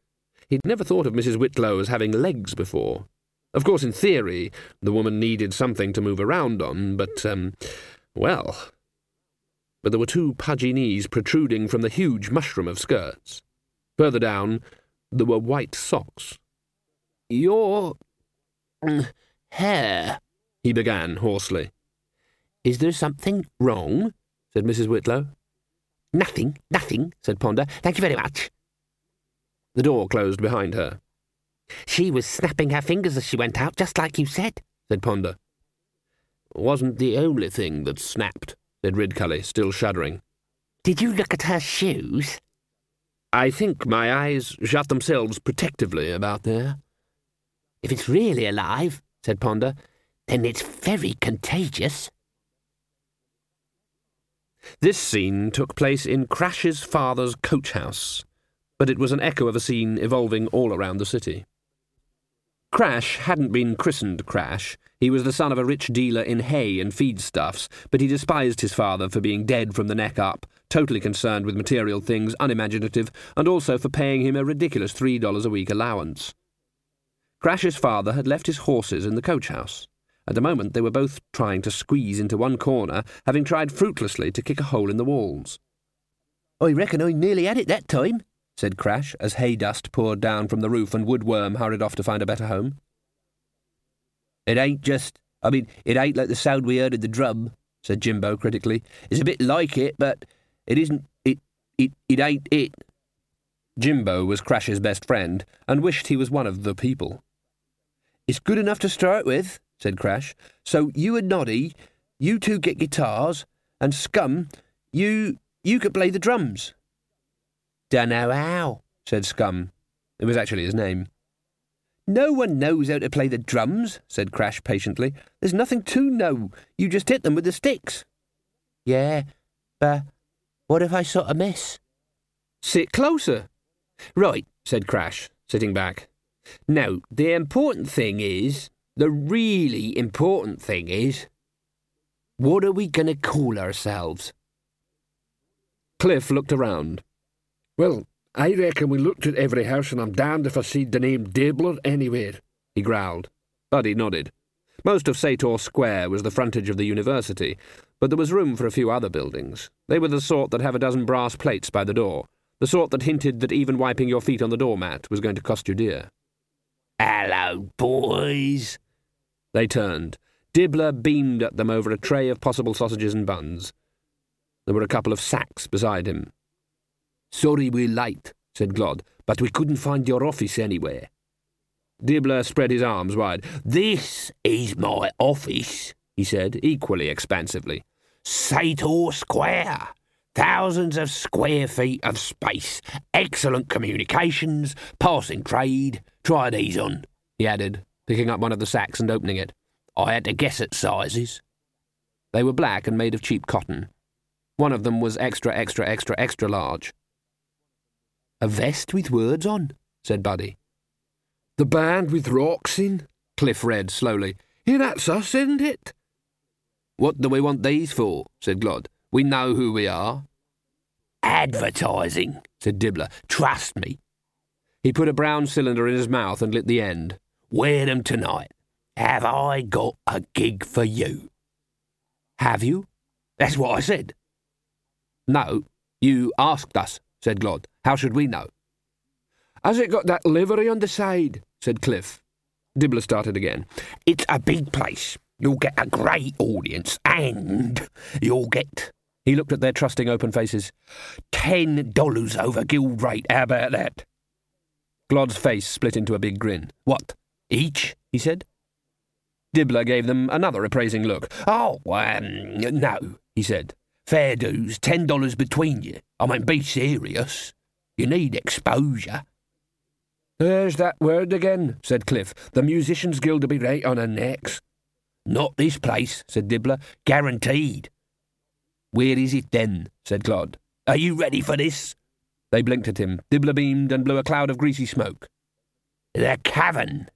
He'd never thought of Mrs. Whitlow as having legs before. Of course, in theory, the woman needed something to move around on, but, um, well. But there were two pudgy knees protruding from the huge mushroom of skirts. Further down, there were white socks. Your mm, hair, he began hoarsely. Is there something wrong? said Mrs. Whitlow. Nothing, nothing, said Ponder. Thank you very much. The door closed behind her. She was snapping her fingers as she went out, just like you said, said Ponder. Wasn't the only thing that snapped, said Ridcully, still shuddering. Did you look at her shoes? I think my eyes shut themselves protectively about there. If it's really alive, said Ponder, then it's very contagious. This scene took place in Crash's father's coach house, but it was an echo of a scene evolving all around the city. Crash hadn't been christened Crash. He was the son of a rich dealer in hay and feedstuffs, but he despised his father for being dead from the neck up, totally concerned with material things, unimaginative, and also for paying him a ridiculous three dollars a week allowance. Crash's father had left his horses in the coach house. At the moment, they were both trying to squeeze into one corner, having tried fruitlessly to kick a hole in the walls. I reckon I nearly had it that time, said Crash as hay dust poured down from the roof and Woodworm hurried off to find a better home. It ain't just. I mean, it ain't like the sound we heard of the drum, said Jimbo critically. It's a bit like it, but it isn't. It. It. It ain't it. Jimbo was Crash's best friend and wished he was one of the people. It's good enough to start with, said Crash. So you and Noddy, you two get guitars, and Scum, you you could play the drums. Dunno how, said Scum. It was actually his name. No one knows how to play the drums, said Crash patiently. There's nothing to know. You just hit them with the sticks. Yeah, but what if I sort of miss? Sit closer. Right, said Crash, sitting back. Now, the important thing is the really important thing is, what are we going to call ourselves? Cliff looked around. Well, I reckon we looked at every house and I'm damned if I seed the name Dibbler anywhere, he growled. Buddy nodded. Most of Sator Square was the frontage of the university, but there was room for a few other buildings. They were the sort that have a dozen brass plates by the door, the sort that hinted that even wiping your feet on the doormat was going to cost you dear. Hello, boys, they turned. Dibbler beamed at them over a tray of possible sausages and buns. There were a couple of sacks beside him. Sorry we're late, said Glod, but we couldn't find your office anywhere. Dibbler spread his arms wide. This is my office, he said, equally expansively. Sator Square. Thousands of square feet of space. Excellent communications, passing trade. Try these on, he added, picking up one of the sacks and opening it. I had to guess at sizes. They were black and made of cheap cotton. One of them was extra, extra, extra, extra large. A vest with words on, said Buddy. The band with rocks in, Cliff read slowly. Here, that's us, isn't it? What do we want these for? said Glod. We know who we are. Advertising, said Dibbler. Trust me. He put a brown cylinder in his mouth and lit the end. Wear them tonight. Have I got a gig for you? Have you? That's what I said. No, you asked us, said Glod. How should we know? Has it got that livery on the side? said Cliff. Dibbler started again. It's a big place. You'll get a great audience, and you'll get. He looked at their trusting open faces. Ten dollars over guild rate. How about that? Glod's face split into a big grin. What? Each? he said. Dibbler gave them another appraising look. Oh, um, no, he said. Fair dues, ten dollars between you. I mean, be serious. You need exposure. There's that word again, said Cliff. The Musicians' Guild will be right on our necks. Not this place, said Dibbler. Guaranteed. Where is it then? said Glod. Are you ready for this? They blinked at him. Dibbler beamed and blew a cloud of greasy smoke. The cavern.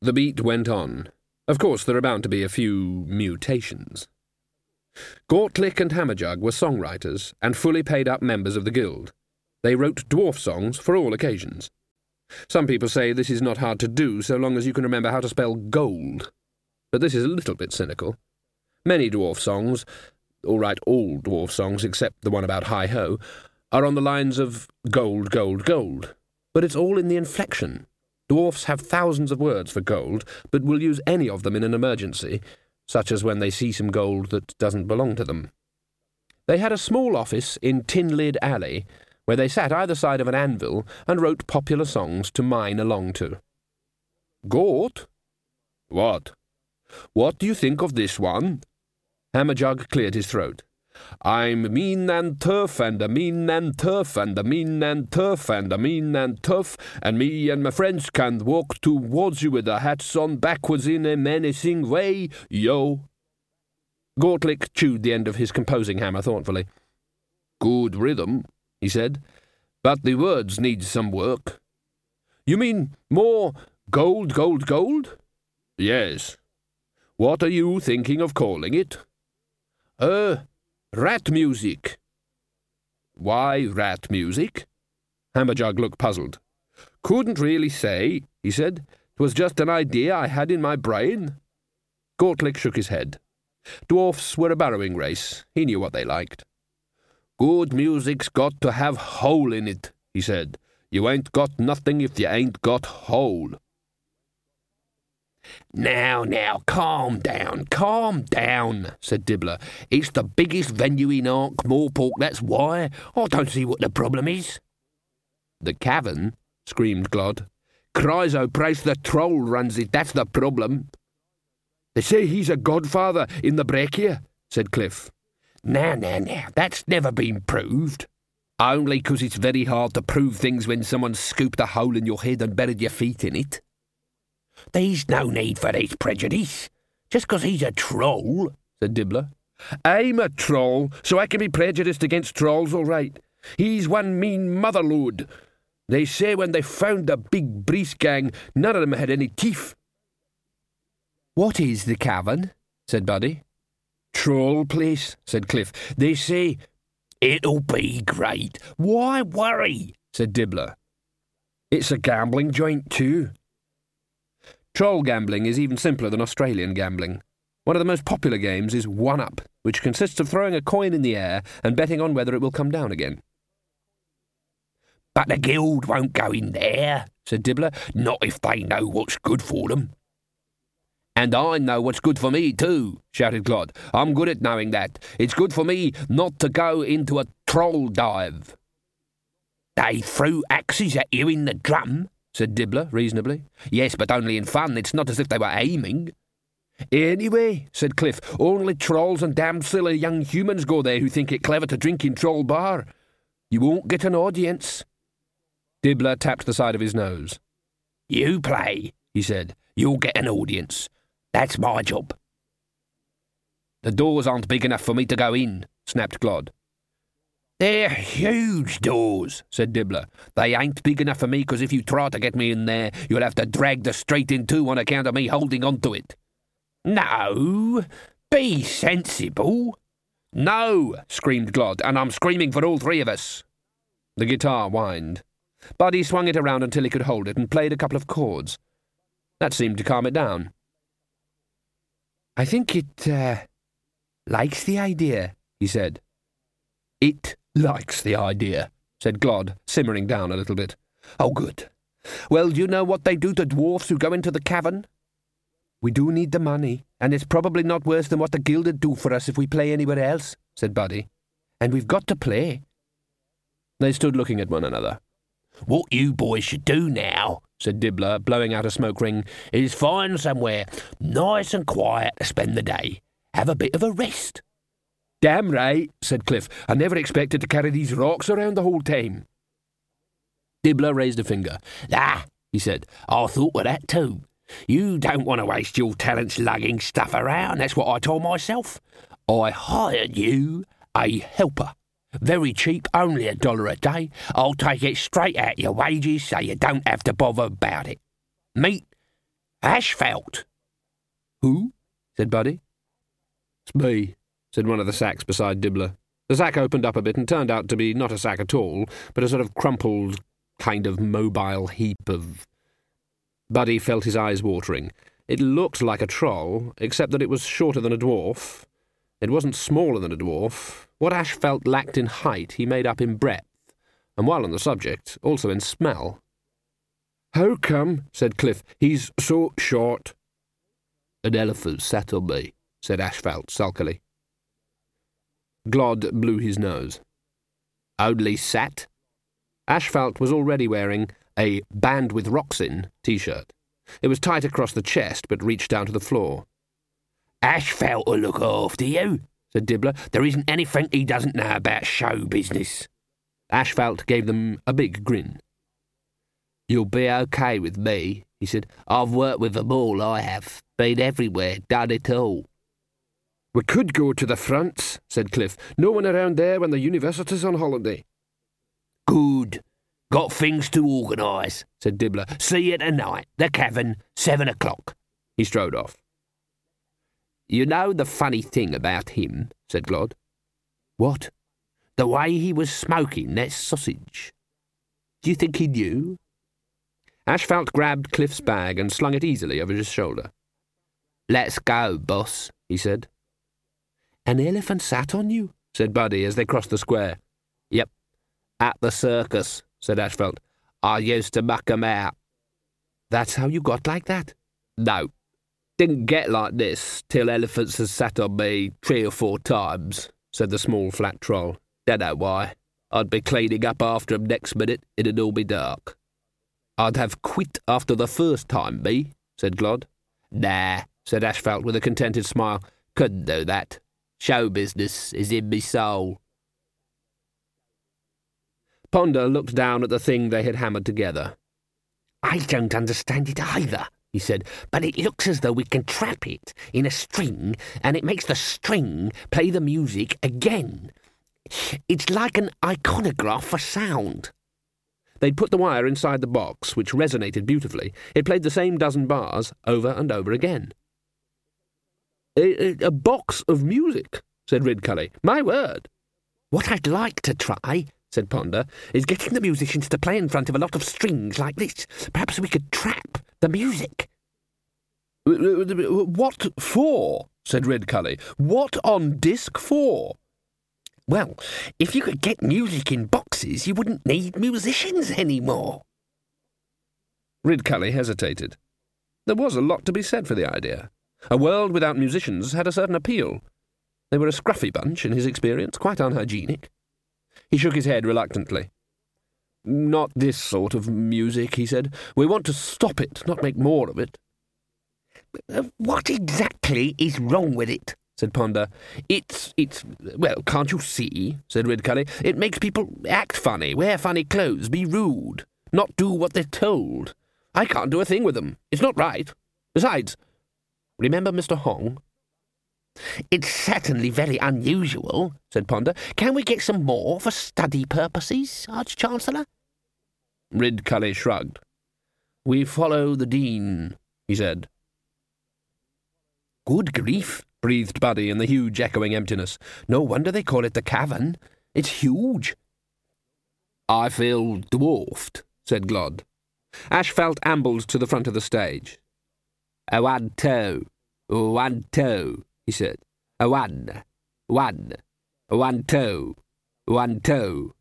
The beat went on. Of course, there are bound to be a few mutations. Gortlick and Hammerjug were songwriters and fully paid up members of the guild. They wrote dwarf songs for all occasions. Some people say this is not hard to do so long as you can remember how to spell gold. But this is a little bit cynical. Many dwarf songs, all right, all dwarf songs except the one about Hi Ho, are on the lines of gold, gold, gold. But it's all in the inflection. Dwarfs have thousands of words for gold, but will use any of them in an emergency, such as when they see some gold that doesn't belong to them. They had a small office in Tin Lid Alley, where they sat either side of an anvil and wrote popular songs to mine along to. Gort? What? What do you think of this one? Hammerjug cleared his throat. I'm mean and tough and a mean and tough and a mean and tough and a mean and tough, and me and my friends can walk towards you with our hats on backwards in a menacing way, yo. Gortlick chewed the end of his composing hammer thoughtfully. Good rhythm, he said, but the words need some work. You mean more gold, gold, gold? Yes. What are you thinking of calling it? Uh, rat music. Why rat music? Hammerjug looked puzzled. Couldn't really say, he said. It was just an idea I had in my brain. Gortlick shook his head. Dwarfs were a burrowing race. He knew what they liked. Good music's got to have hole in it, he said. You ain't got nothing if you ain't got hole. Now, now, calm down, calm down, said Dibbler. It's the biggest venue in Ankh Morpork, that's why. I don't see what the problem is. The cavern, screamed Glod. Chrysoprase the troll runs it, that's the problem. They say he's a godfather in the Breccia, said Cliff. Now, now, now, that's never been proved. Only 'cause it's very hard to prove things when someone's scooped a hole in your head and buried your feet in it. There's no need for this prejudice. Just 'cause he's a troll, said Dibbler. I'm a troll, so I can be prejudiced against trolls, all right. He's one mean motherload. They say when they found the big Brees gang, none of them had any teeth. What is the cavern? said Buddy. Troll place, said Cliff. They say it'll be great. Why worry? said Dibbler. It's a gambling joint, too. Troll gambling is even simpler than Australian gambling. One of the most popular games is One Up, which consists of throwing a coin in the air and betting on whether it will come down again. But the guild won't go in there, said Dibbler. Not if they know what's good for them. And I know what's good for me, too, shouted Glod. I'm good at knowing that. It's good for me not to go into a troll dive. They threw axes at you in the drum, said Dibbler reasonably. Yes, but only in fun. It's not as if they were aiming. Anyway, said Cliff, only trolls and damn silly young humans go there who think it clever to drink in Troll Bar. You won't get an audience. Dibbler tapped the side of his nose. You play, he said. You'll get an audience. That's my job. The doors aren't big enough for me to go in, snapped Glod. They're huge doors, said Dibbler. They ain't big enough for me, because if you try to get me in there, you'll have to drag the street in two on account of me holding on to it. No, be sensible. No, screamed Glod, and I'm screaming for all three of us. The guitar whined. Buddy swung it around until he could hold it and played a couple of chords. That seemed to calm it down. I think it, uh, likes the idea, he said. It likes the idea, said Glod, simmering down a little bit. Oh, good. Well, do you know what they do to dwarfs who go into the cavern? We do need the money, and it's probably not worse than what the Guild'd do for us if we play anywhere else, said Buddy. And we've got to play. They stood looking at one another. What you boys should do now, said Dibbler, blowing out a smoke ring, is find somewhere nice and quiet to spend the day. Have a bit of a rest. Damn right, said Cliff. I never expected to carry these rocks around the whole time. Dibbler raised a finger. Ah, he said, I thought of that too. You don't want to waste your talents lugging stuff around, that's what I told myself. I hired you a helper. Very cheap, only a dollar a day. I'll take it straight out your wages so you don't have to bother about it. Meet Asphalt. Who? said Buddy. It's me, said one of the sacks beside Dibbler. The sack opened up a bit and turned out to be not a sack at all, but a sort of crumpled, kind of mobile heap of. Buddy felt his eyes watering. It looked like a troll, except that it was shorter than a dwarf. It wasn't smaller than a dwarf. What Asphalt lacked in height, he made up in breadth, and while on the subject, also in smell. How come, said Cliff, he's so short? An elephant sat on me, said Asphalt sulkily. Glod blew his nose. Only sat? Asphalt was already wearing a Band with Rocks in t-shirt. It was tight across the chest, but reached down to the floor. Asphalt will look after you, said Dibbler. There isn't anything he doesn't know about show business. Asphalt gave them a big grin. You'll be okay with me, he said. I've worked with them all, I have. Been everywhere, done it all. We could go to the front, said Cliff. No one around there when the university's on holiday. Good. Got things to organise, said Dibbler. See you tonight. The cavern, seven o'clock. He strode off. You know the funny thing about him, said Glod. What? The way he was smoking that sausage. Do you think he knew? Asphalt grabbed Cliff's bag and slung it easily over his shoulder. Let's go, boss, he said. An elephant sat on you? said Buddy as they crossed the square. Yep. At the circus, said Asphalt. I used to muck 'em out. That's how you got like that? No. Didn't get like this till elephants has sat on me three or four times, said the small flat troll. Dunno why. I'd be cleaning up after 'em next minute, it'd all be dark. I'd have quit after the first time, me, said Glod. Nah, said Asphalt with a contented smile. Couldn't do that. Show business is in me soul. Ponder looked down at the thing they had hammered together. I don't understand it either, he said, but it looks as though we can trap it in a string and it makes the string play the music again. It's like an iconograph for sound. They'd put the wire inside the box, which resonated beautifully. It played the same dozen bars over and over again. A, a, box of music, said Ridcully. My word. What I'd like to try, said Ponder, is getting the musicians to play in front of a lot of strings like this. Perhaps we could trap the music. What for? said Ridcully. What on disc for? Well, if you could get music in boxes, you wouldn't need musicians any anymore. Ridcully hesitated. There was a lot to be said for the idea. A world without musicians had a certain appeal. They were a scruffy bunch, in his experience, quite unhygienic. He shook his head reluctantly. Not this sort of music, he said. We want to stop it, not make more of it. Uh, what exactly is wrong with it? said Ponder. It's, it's, well, can't you see? said Ridcully. It makes people act funny, wear funny clothes, be rude, not do what they're told. I can't do a thing with them. It's not right. Besides, Remember Mr. Hong? It's certainly very unusual, said Ponder. Can we get some more for study purposes, Arch-Chancellor? Ridcully shrugged. We follow the Dean, he said. Good grief, breathed Buddy in the huge echoing emptiness. No wonder they call it the cavern. It's huge. I feel dwarfed, said Glod. Asphalt ambled to the front of the stage. A one, two, one, two, he said. A one, one, one, two, one, two.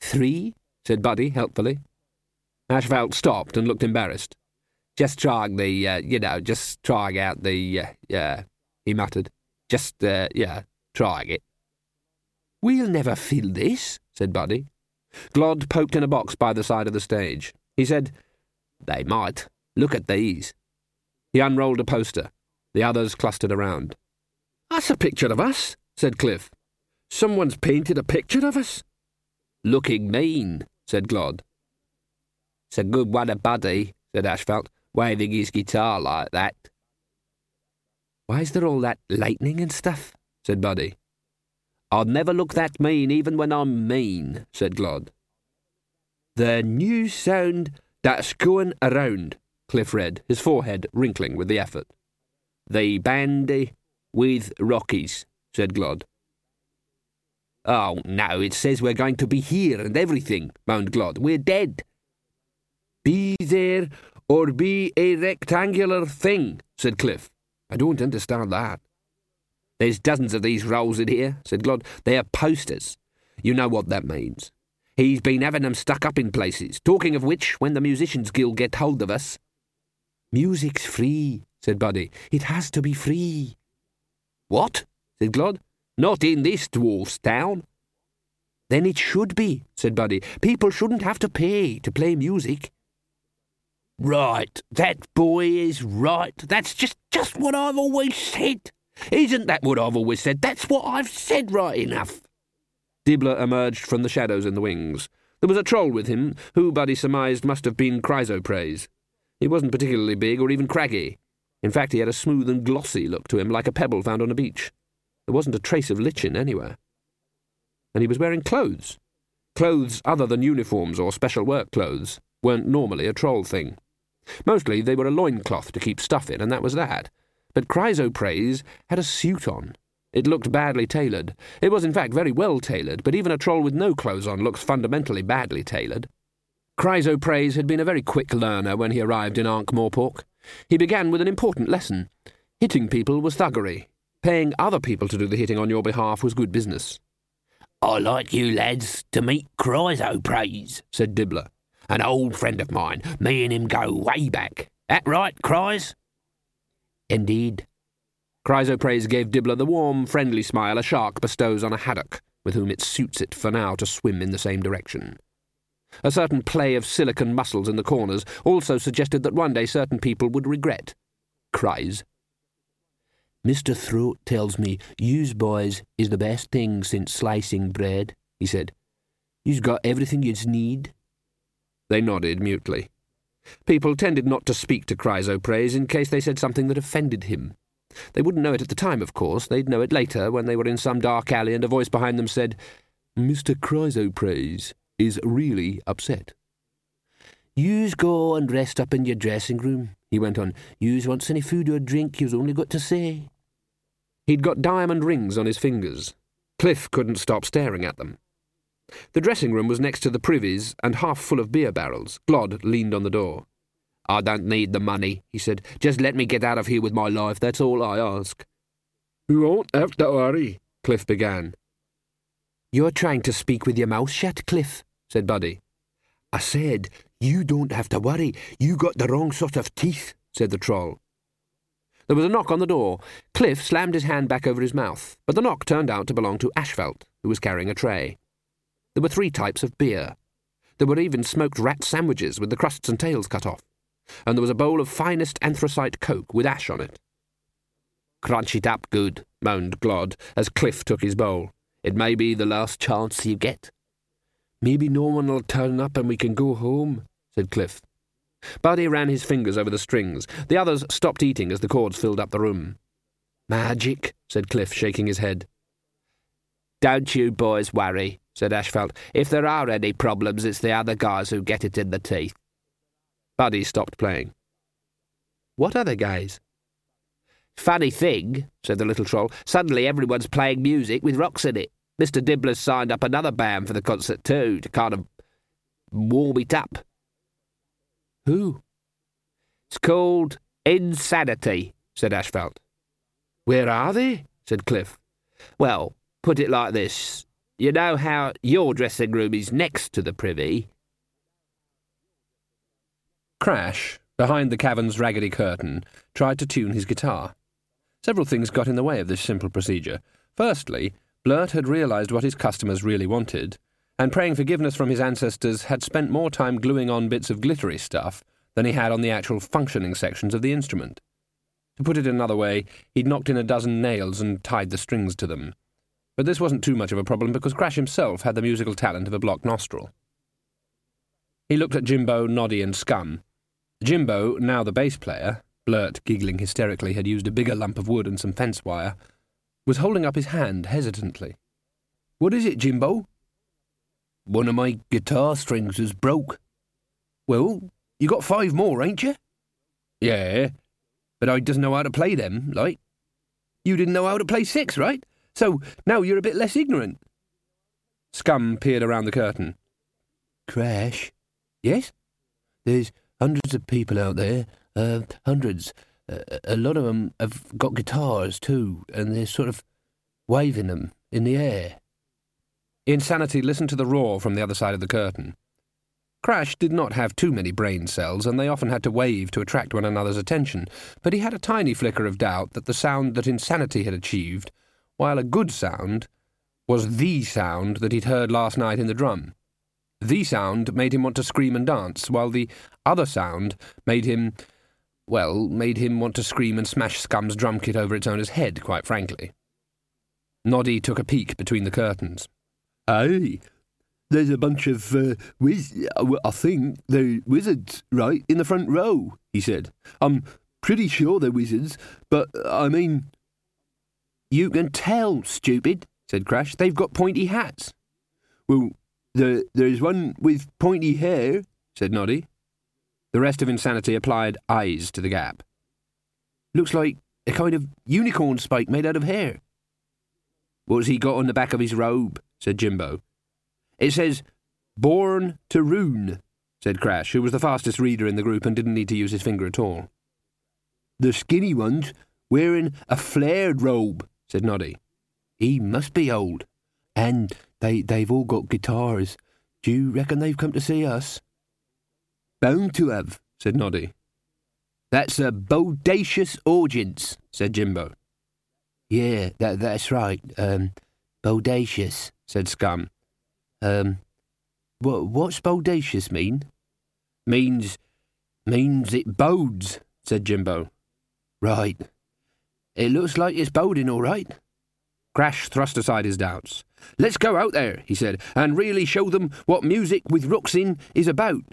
Three, said Buddy helpfully. Asphalt stopped and looked embarrassed. Just trying the, uh, you know, just trying out the, uh, yeah, he muttered. Just, uh, yeah, trying it. We'll never fill this, said Buddy. Glod poked in a box by the side of the stage. He said, They might. Look at these. He unrolled a poster. The others clustered around. That's a picture of us, said Cliff. Someone's painted a picture of us. Looking mean, said Glod. It's a good one, a buddy, said Asphalt. waving his guitar like that. Why's there all that lightning and stuff? said Buddy. I'll never look that mean even when I'm mean, said Glod. The new sound that's going around, Cliff read, his forehead wrinkling with the effort. The bandy with Rockies, said Glod. Oh, no, it says we're going to be here and everything, moaned Glod. We're dead. Be there or be a rectangular thing, said Cliff. I don't understand that. There's dozens of these rolls in here, said Glod. They're posters. You know what that means. He's been having them stuck up in places. Talking of which, when the Musicians Guild get hold of us. Music's free, said Buddy. It has to be free. What? said Glod. Not in this dwarf's town. Then it should be, said Buddy. People shouldn't have to pay to play music. Right, that boy is right. That's just, just what I've always said. Isn't that what I've always said? That's what I've said right enough. Dibbler emerged from the shadows in the wings. There was a troll with him, who Buddy surmised must have been Chrysoprase. He wasn't particularly big or even craggy. In fact, he had a smooth and glossy look to him, like a pebble found on a beach. There wasn't a trace of lichen anywhere. And he was wearing clothes. Clothes other than uniforms or special work clothes weren't normally a troll thing. Mostly they were a loincloth to keep stuff in, and that was that. But Chrysoprase had a suit on. It looked badly tailored. It was, in fact, very well tailored, but even a troll with no clothes on looks fundamentally badly tailored. Chrysoprase had been a very quick learner when he arrived in Ankh-Morpork. He began with an important lesson. Hitting people was thuggery. Paying other people to do the hitting on your behalf was good business. I'd like you lads to meet Chrysoprase, said Dibbler. An old friend of mine. Me and him go way back. That right, Chrys? Indeed. Chrysoprase gave Dibbler the warm, friendly smile a shark bestows on a haddock, with whom it suits it for now to swim in the same direction. A certain play of silicon muscles in the corners also suggested that one day certain people would regret. Cries. Mr. Throat tells me yous boys is the best thing since slicing bread, he said. Yous got everything yous need. They nodded mutely. People tended not to speak to Chrysoprase in case they said something that offended him. They wouldn't know it at the time, of course. They'd know it later, when they were in some dark alley and a voice behind them said, Mr. Chrysoprase is really upset. Yous go and rest up in your dressing room, he went on. Yous wants any food or drink, you've only got to say. He'd got diamond rings on his fingers. Cliff couldn't stop staring at them. The dressing room was next to the privies and half full of beer barrels. Glod leaned on the door. I don't need the money, he said. Just let me get out of here with my life, that's all I ask. You won't have to worry, Cliff began. You're trying to speak with your mouth shut, Cliff, said Buddy. I said, you don't have to worry. You got the wrong sort of teeth, said the troll. There was a knock on the door. Cliff slammed his hand back over his mouth, but the knock turned out to belong to Asphalt, who was carrying a tray. There were three types of beer. There were even smoked rat sandwiches with the crusts and tails cut off, and there was a bowl of finest anthracite coke with ash on it. Crunch it up good, moaned Glod, as Cliff took his bowl. It may be the last chance you get. Maybe no one'll turn up and we can go home, said Cliff. Buddy ran his fingers over the strings. The others stopped eating as the chords filled up the room. Magic, said Cliff, shaking his head. Don't you boys worry, said Asphalt. If there are any problems, it's the other guys who get it in the teeth. Buddy stopped playing. What other guys? Funny thing, said the little troll. Suddenly everyone's playing music with rocks in it. Mr. Dibbler's signed up another band for the concert too, to kind of warm it up. Who? It's called Insanity, said Asphalt. Where are they? said Cliff. Well, put it like this. You know how your dressing room is next to the privy? Crash, behind the cavern's raggedy curtain, tried to tune his guitar. Several things got in the way of this simple procedure. Firstly, Blert had realized what his customers really wanted, and praying forgiveness from his ancestors had spent more time gluing on bits of glittery stuff than he had on the actual functioning sections of the instrument. To put it another way, he'd knocked in a dozen nails and tied the strings to them. But this wasn't too much of a problem because Crash himself had the musical talent of a blocked nostril. He looked at Jimbo, Noddy, and Scum. Jimbo, now the bass player, Blert, giggling hysterically, had used a bigger lump of wood and some fence wire, was holding up his hand hesitantly. What is it, Jimbo? One of my guitar strings is broke. Well, you got five more, ain't you? Yeah, but I doesn't know how to play them, like. You didn't know how to play six, right? So now you're a bit less ignorant. Scum peered around the curtain. Crash? Yes? There's hundreds of people out there. Uh, hundreds. A lot of them have got guitars too, and they're sort of waving them in the air. Insanity listened to the roar from the other side of the curtain. Crash did not have too many brain cells, and they often had to wave to attract one another's attention, but he had a tiny flicker of doubt that the sound that Insanity had achieved, while a good sound, was the sound that he'd heard last night in the drum. The sound made him want to scream and dance, while the other sound made him, well, made him want to scream and smash Scum's drum kit over its owner's head, quite frankly. Noddy took a peek between the curtains. Aye, there's a bunch of uh, wiz. I think they're wizards, right, in the front row. He said. I'm pretty sure they're wizards, but I mean. You can tell, stupid, said Crash. They've got pointy hats. Well, there, there's one with pointy hair, said Noddy. The rest of Insanity applied eyes to the gap. Looks like a kind of unicorn spike made out of hair. What's he got on the back of his robe? said Jimbo. It says, Born to Rune, said Crash, who was the fastest reader in the group and didn't need to use his finger at all. The skinny one's wearing a flared robe, said Noddy. He must be old. And they, they've all got guitars. Do you reckon they've come to see us? Bound to have, said Noddy. That's a bodacious audience, said Jimbo. Yeah, that, that's right. Um, bodacious, said Scum. Um, what, what's bodacious mean? Means, means it bodes, said Jimbo. Right. It looks like it's boding all right. Crash thrust aside his doubts. Let's go out there, he said, and really show them what music with rooks in is about.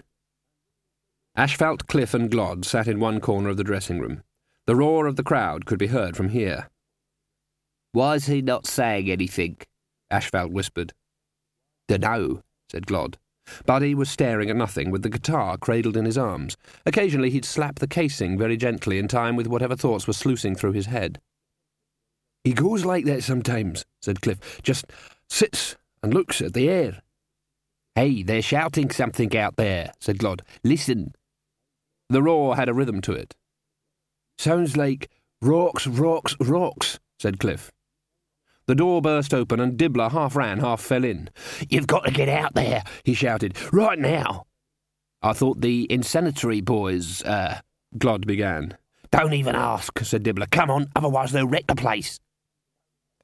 Asphalt, Cliff, and Glod sat in one corner of the dressing room. The roar of the crowd could be heard from here. Why's he not saying anything? Asphalt whispered. Dunno, said Glod. Buddy was staring at nothing with the guitar cradled in his arms. Occasionally he'd slap the casing very gently in time with whatever thoughts were sluicing through his head. He goes like that sometimes, said Cliff. Just sits and looks at the air. Hey, they're shouting something out there, said Glod. Listen. The roar had a rhythm to it. Sounds like rocks, rocks, rocks, said Cliff. The door burst open and Dibbler half ran, half fell in. You've got to get out there, he shouted. Right now. I thought the insanitary boys, uh, Glod began. Don't even ask, said Dibbler. Come on, otherwise they'll wreck the place.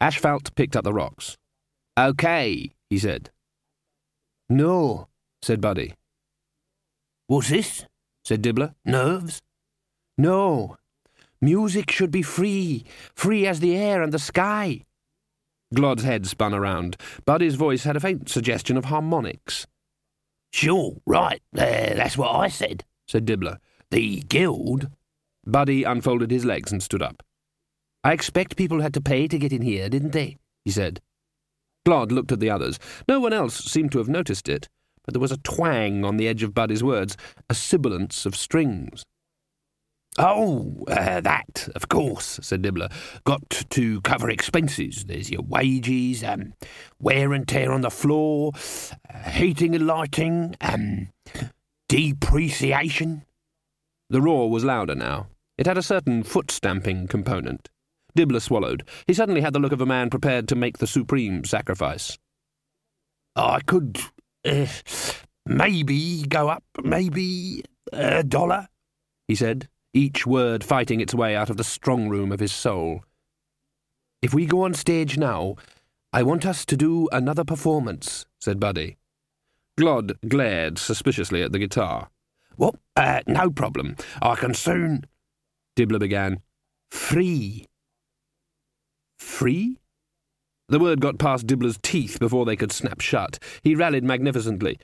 Asphalt picked up the rocks. Okay, he said. No, said Buddy. What's this? Said Dibbler. Nerves? No. Music should be free, free as the air and the sky. Glod's head spun around. Buddy's voice had a faint suggestion of harmonics. Sure, right. Uh, that's what I said, said Dibbler. The guild. Buddy unfolded his legs and stood up. I expect people had to pay to get in here, didn't they? he said. Glod looked at the others. No one else seemed to have noticed it, but there was a twang on the edge of Buddy's words, a sibilance of strings. Oh, uh, that, of course, said Dibbler. Got to cover expenses. There's your wages, um, wear and tear on the floor, uh, heating and lighting, um, depreciation. The roar was louder now. It had a certain foot stamping component. Dibbler swallowed. He suddenly had the look of a man prepared to make the supreme sacrifice. I could, uh, maybe go up, maybe a dollar, he said each word fighting its way out of the strong room of his soul. If we go on stage now, I want us to do another performance, said Buddy. Glod glared suspiciously at the guitar. What? Uh, no problem. I can soon. Dibbler began. Free. Free? The word got past Dibbler's teeth before they could snap shut. He rallied magnificently.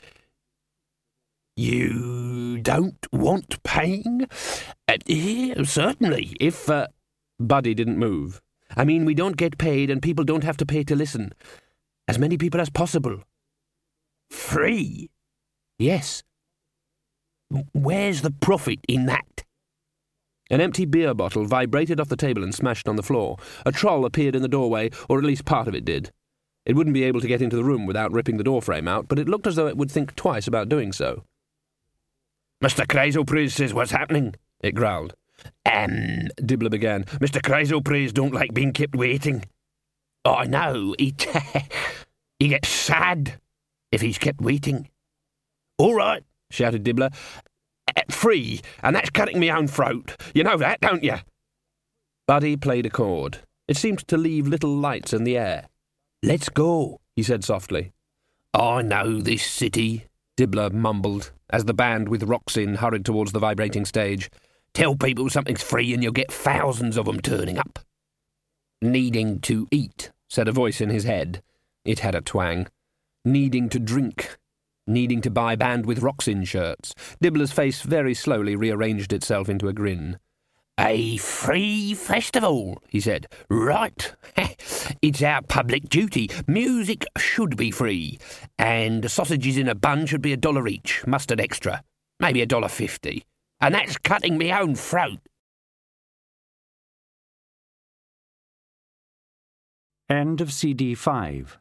You don't want paying? Uh, yeah, certainly, if. Uh... Buddy didn't move. I mean, we don't get paid, and people don't have to pay to listen. As many people as possible. Free? Yes. Where's the profit in that? An empty beer bottle vibrated off the table and smashed on the floor. A troll appeared in the doorway, or at least part of it did. It wouldn't be able to get into the room without ripping the door frame out, but it looked as though it would think twice about doing so. Mr. Chrysoprase says what's happening, it growled. Um, Dibbler began. Mr. Chrysoprase don't like being kept waiting. I know, he, he gets sad if he's kept waiting. All right, shouted Dibbler. Free, and that's cutting me own throat. You know that, don't you? Buddy played a chord. It seemed to leave little lights in the air. Let's go, he said softly. I know this city, Dibbler mumbled as the band with Rocks In hurried towards the vibrating stage. Tell people something's free and you'll get thousands of them turning up. Needing to eat, said a voice in his head. It had a twang. Needing to drink. Needing to buy band with Rocks In shirts. Dibbler's face very slowly rearranged itself into a grin. A free festival, he said. Right. it's our public duty. Music should be free. And sausages in a bun should be a dollar each, mustard extra. Maybe a dollar fifty. And that's cutting me own throat. End of CD 5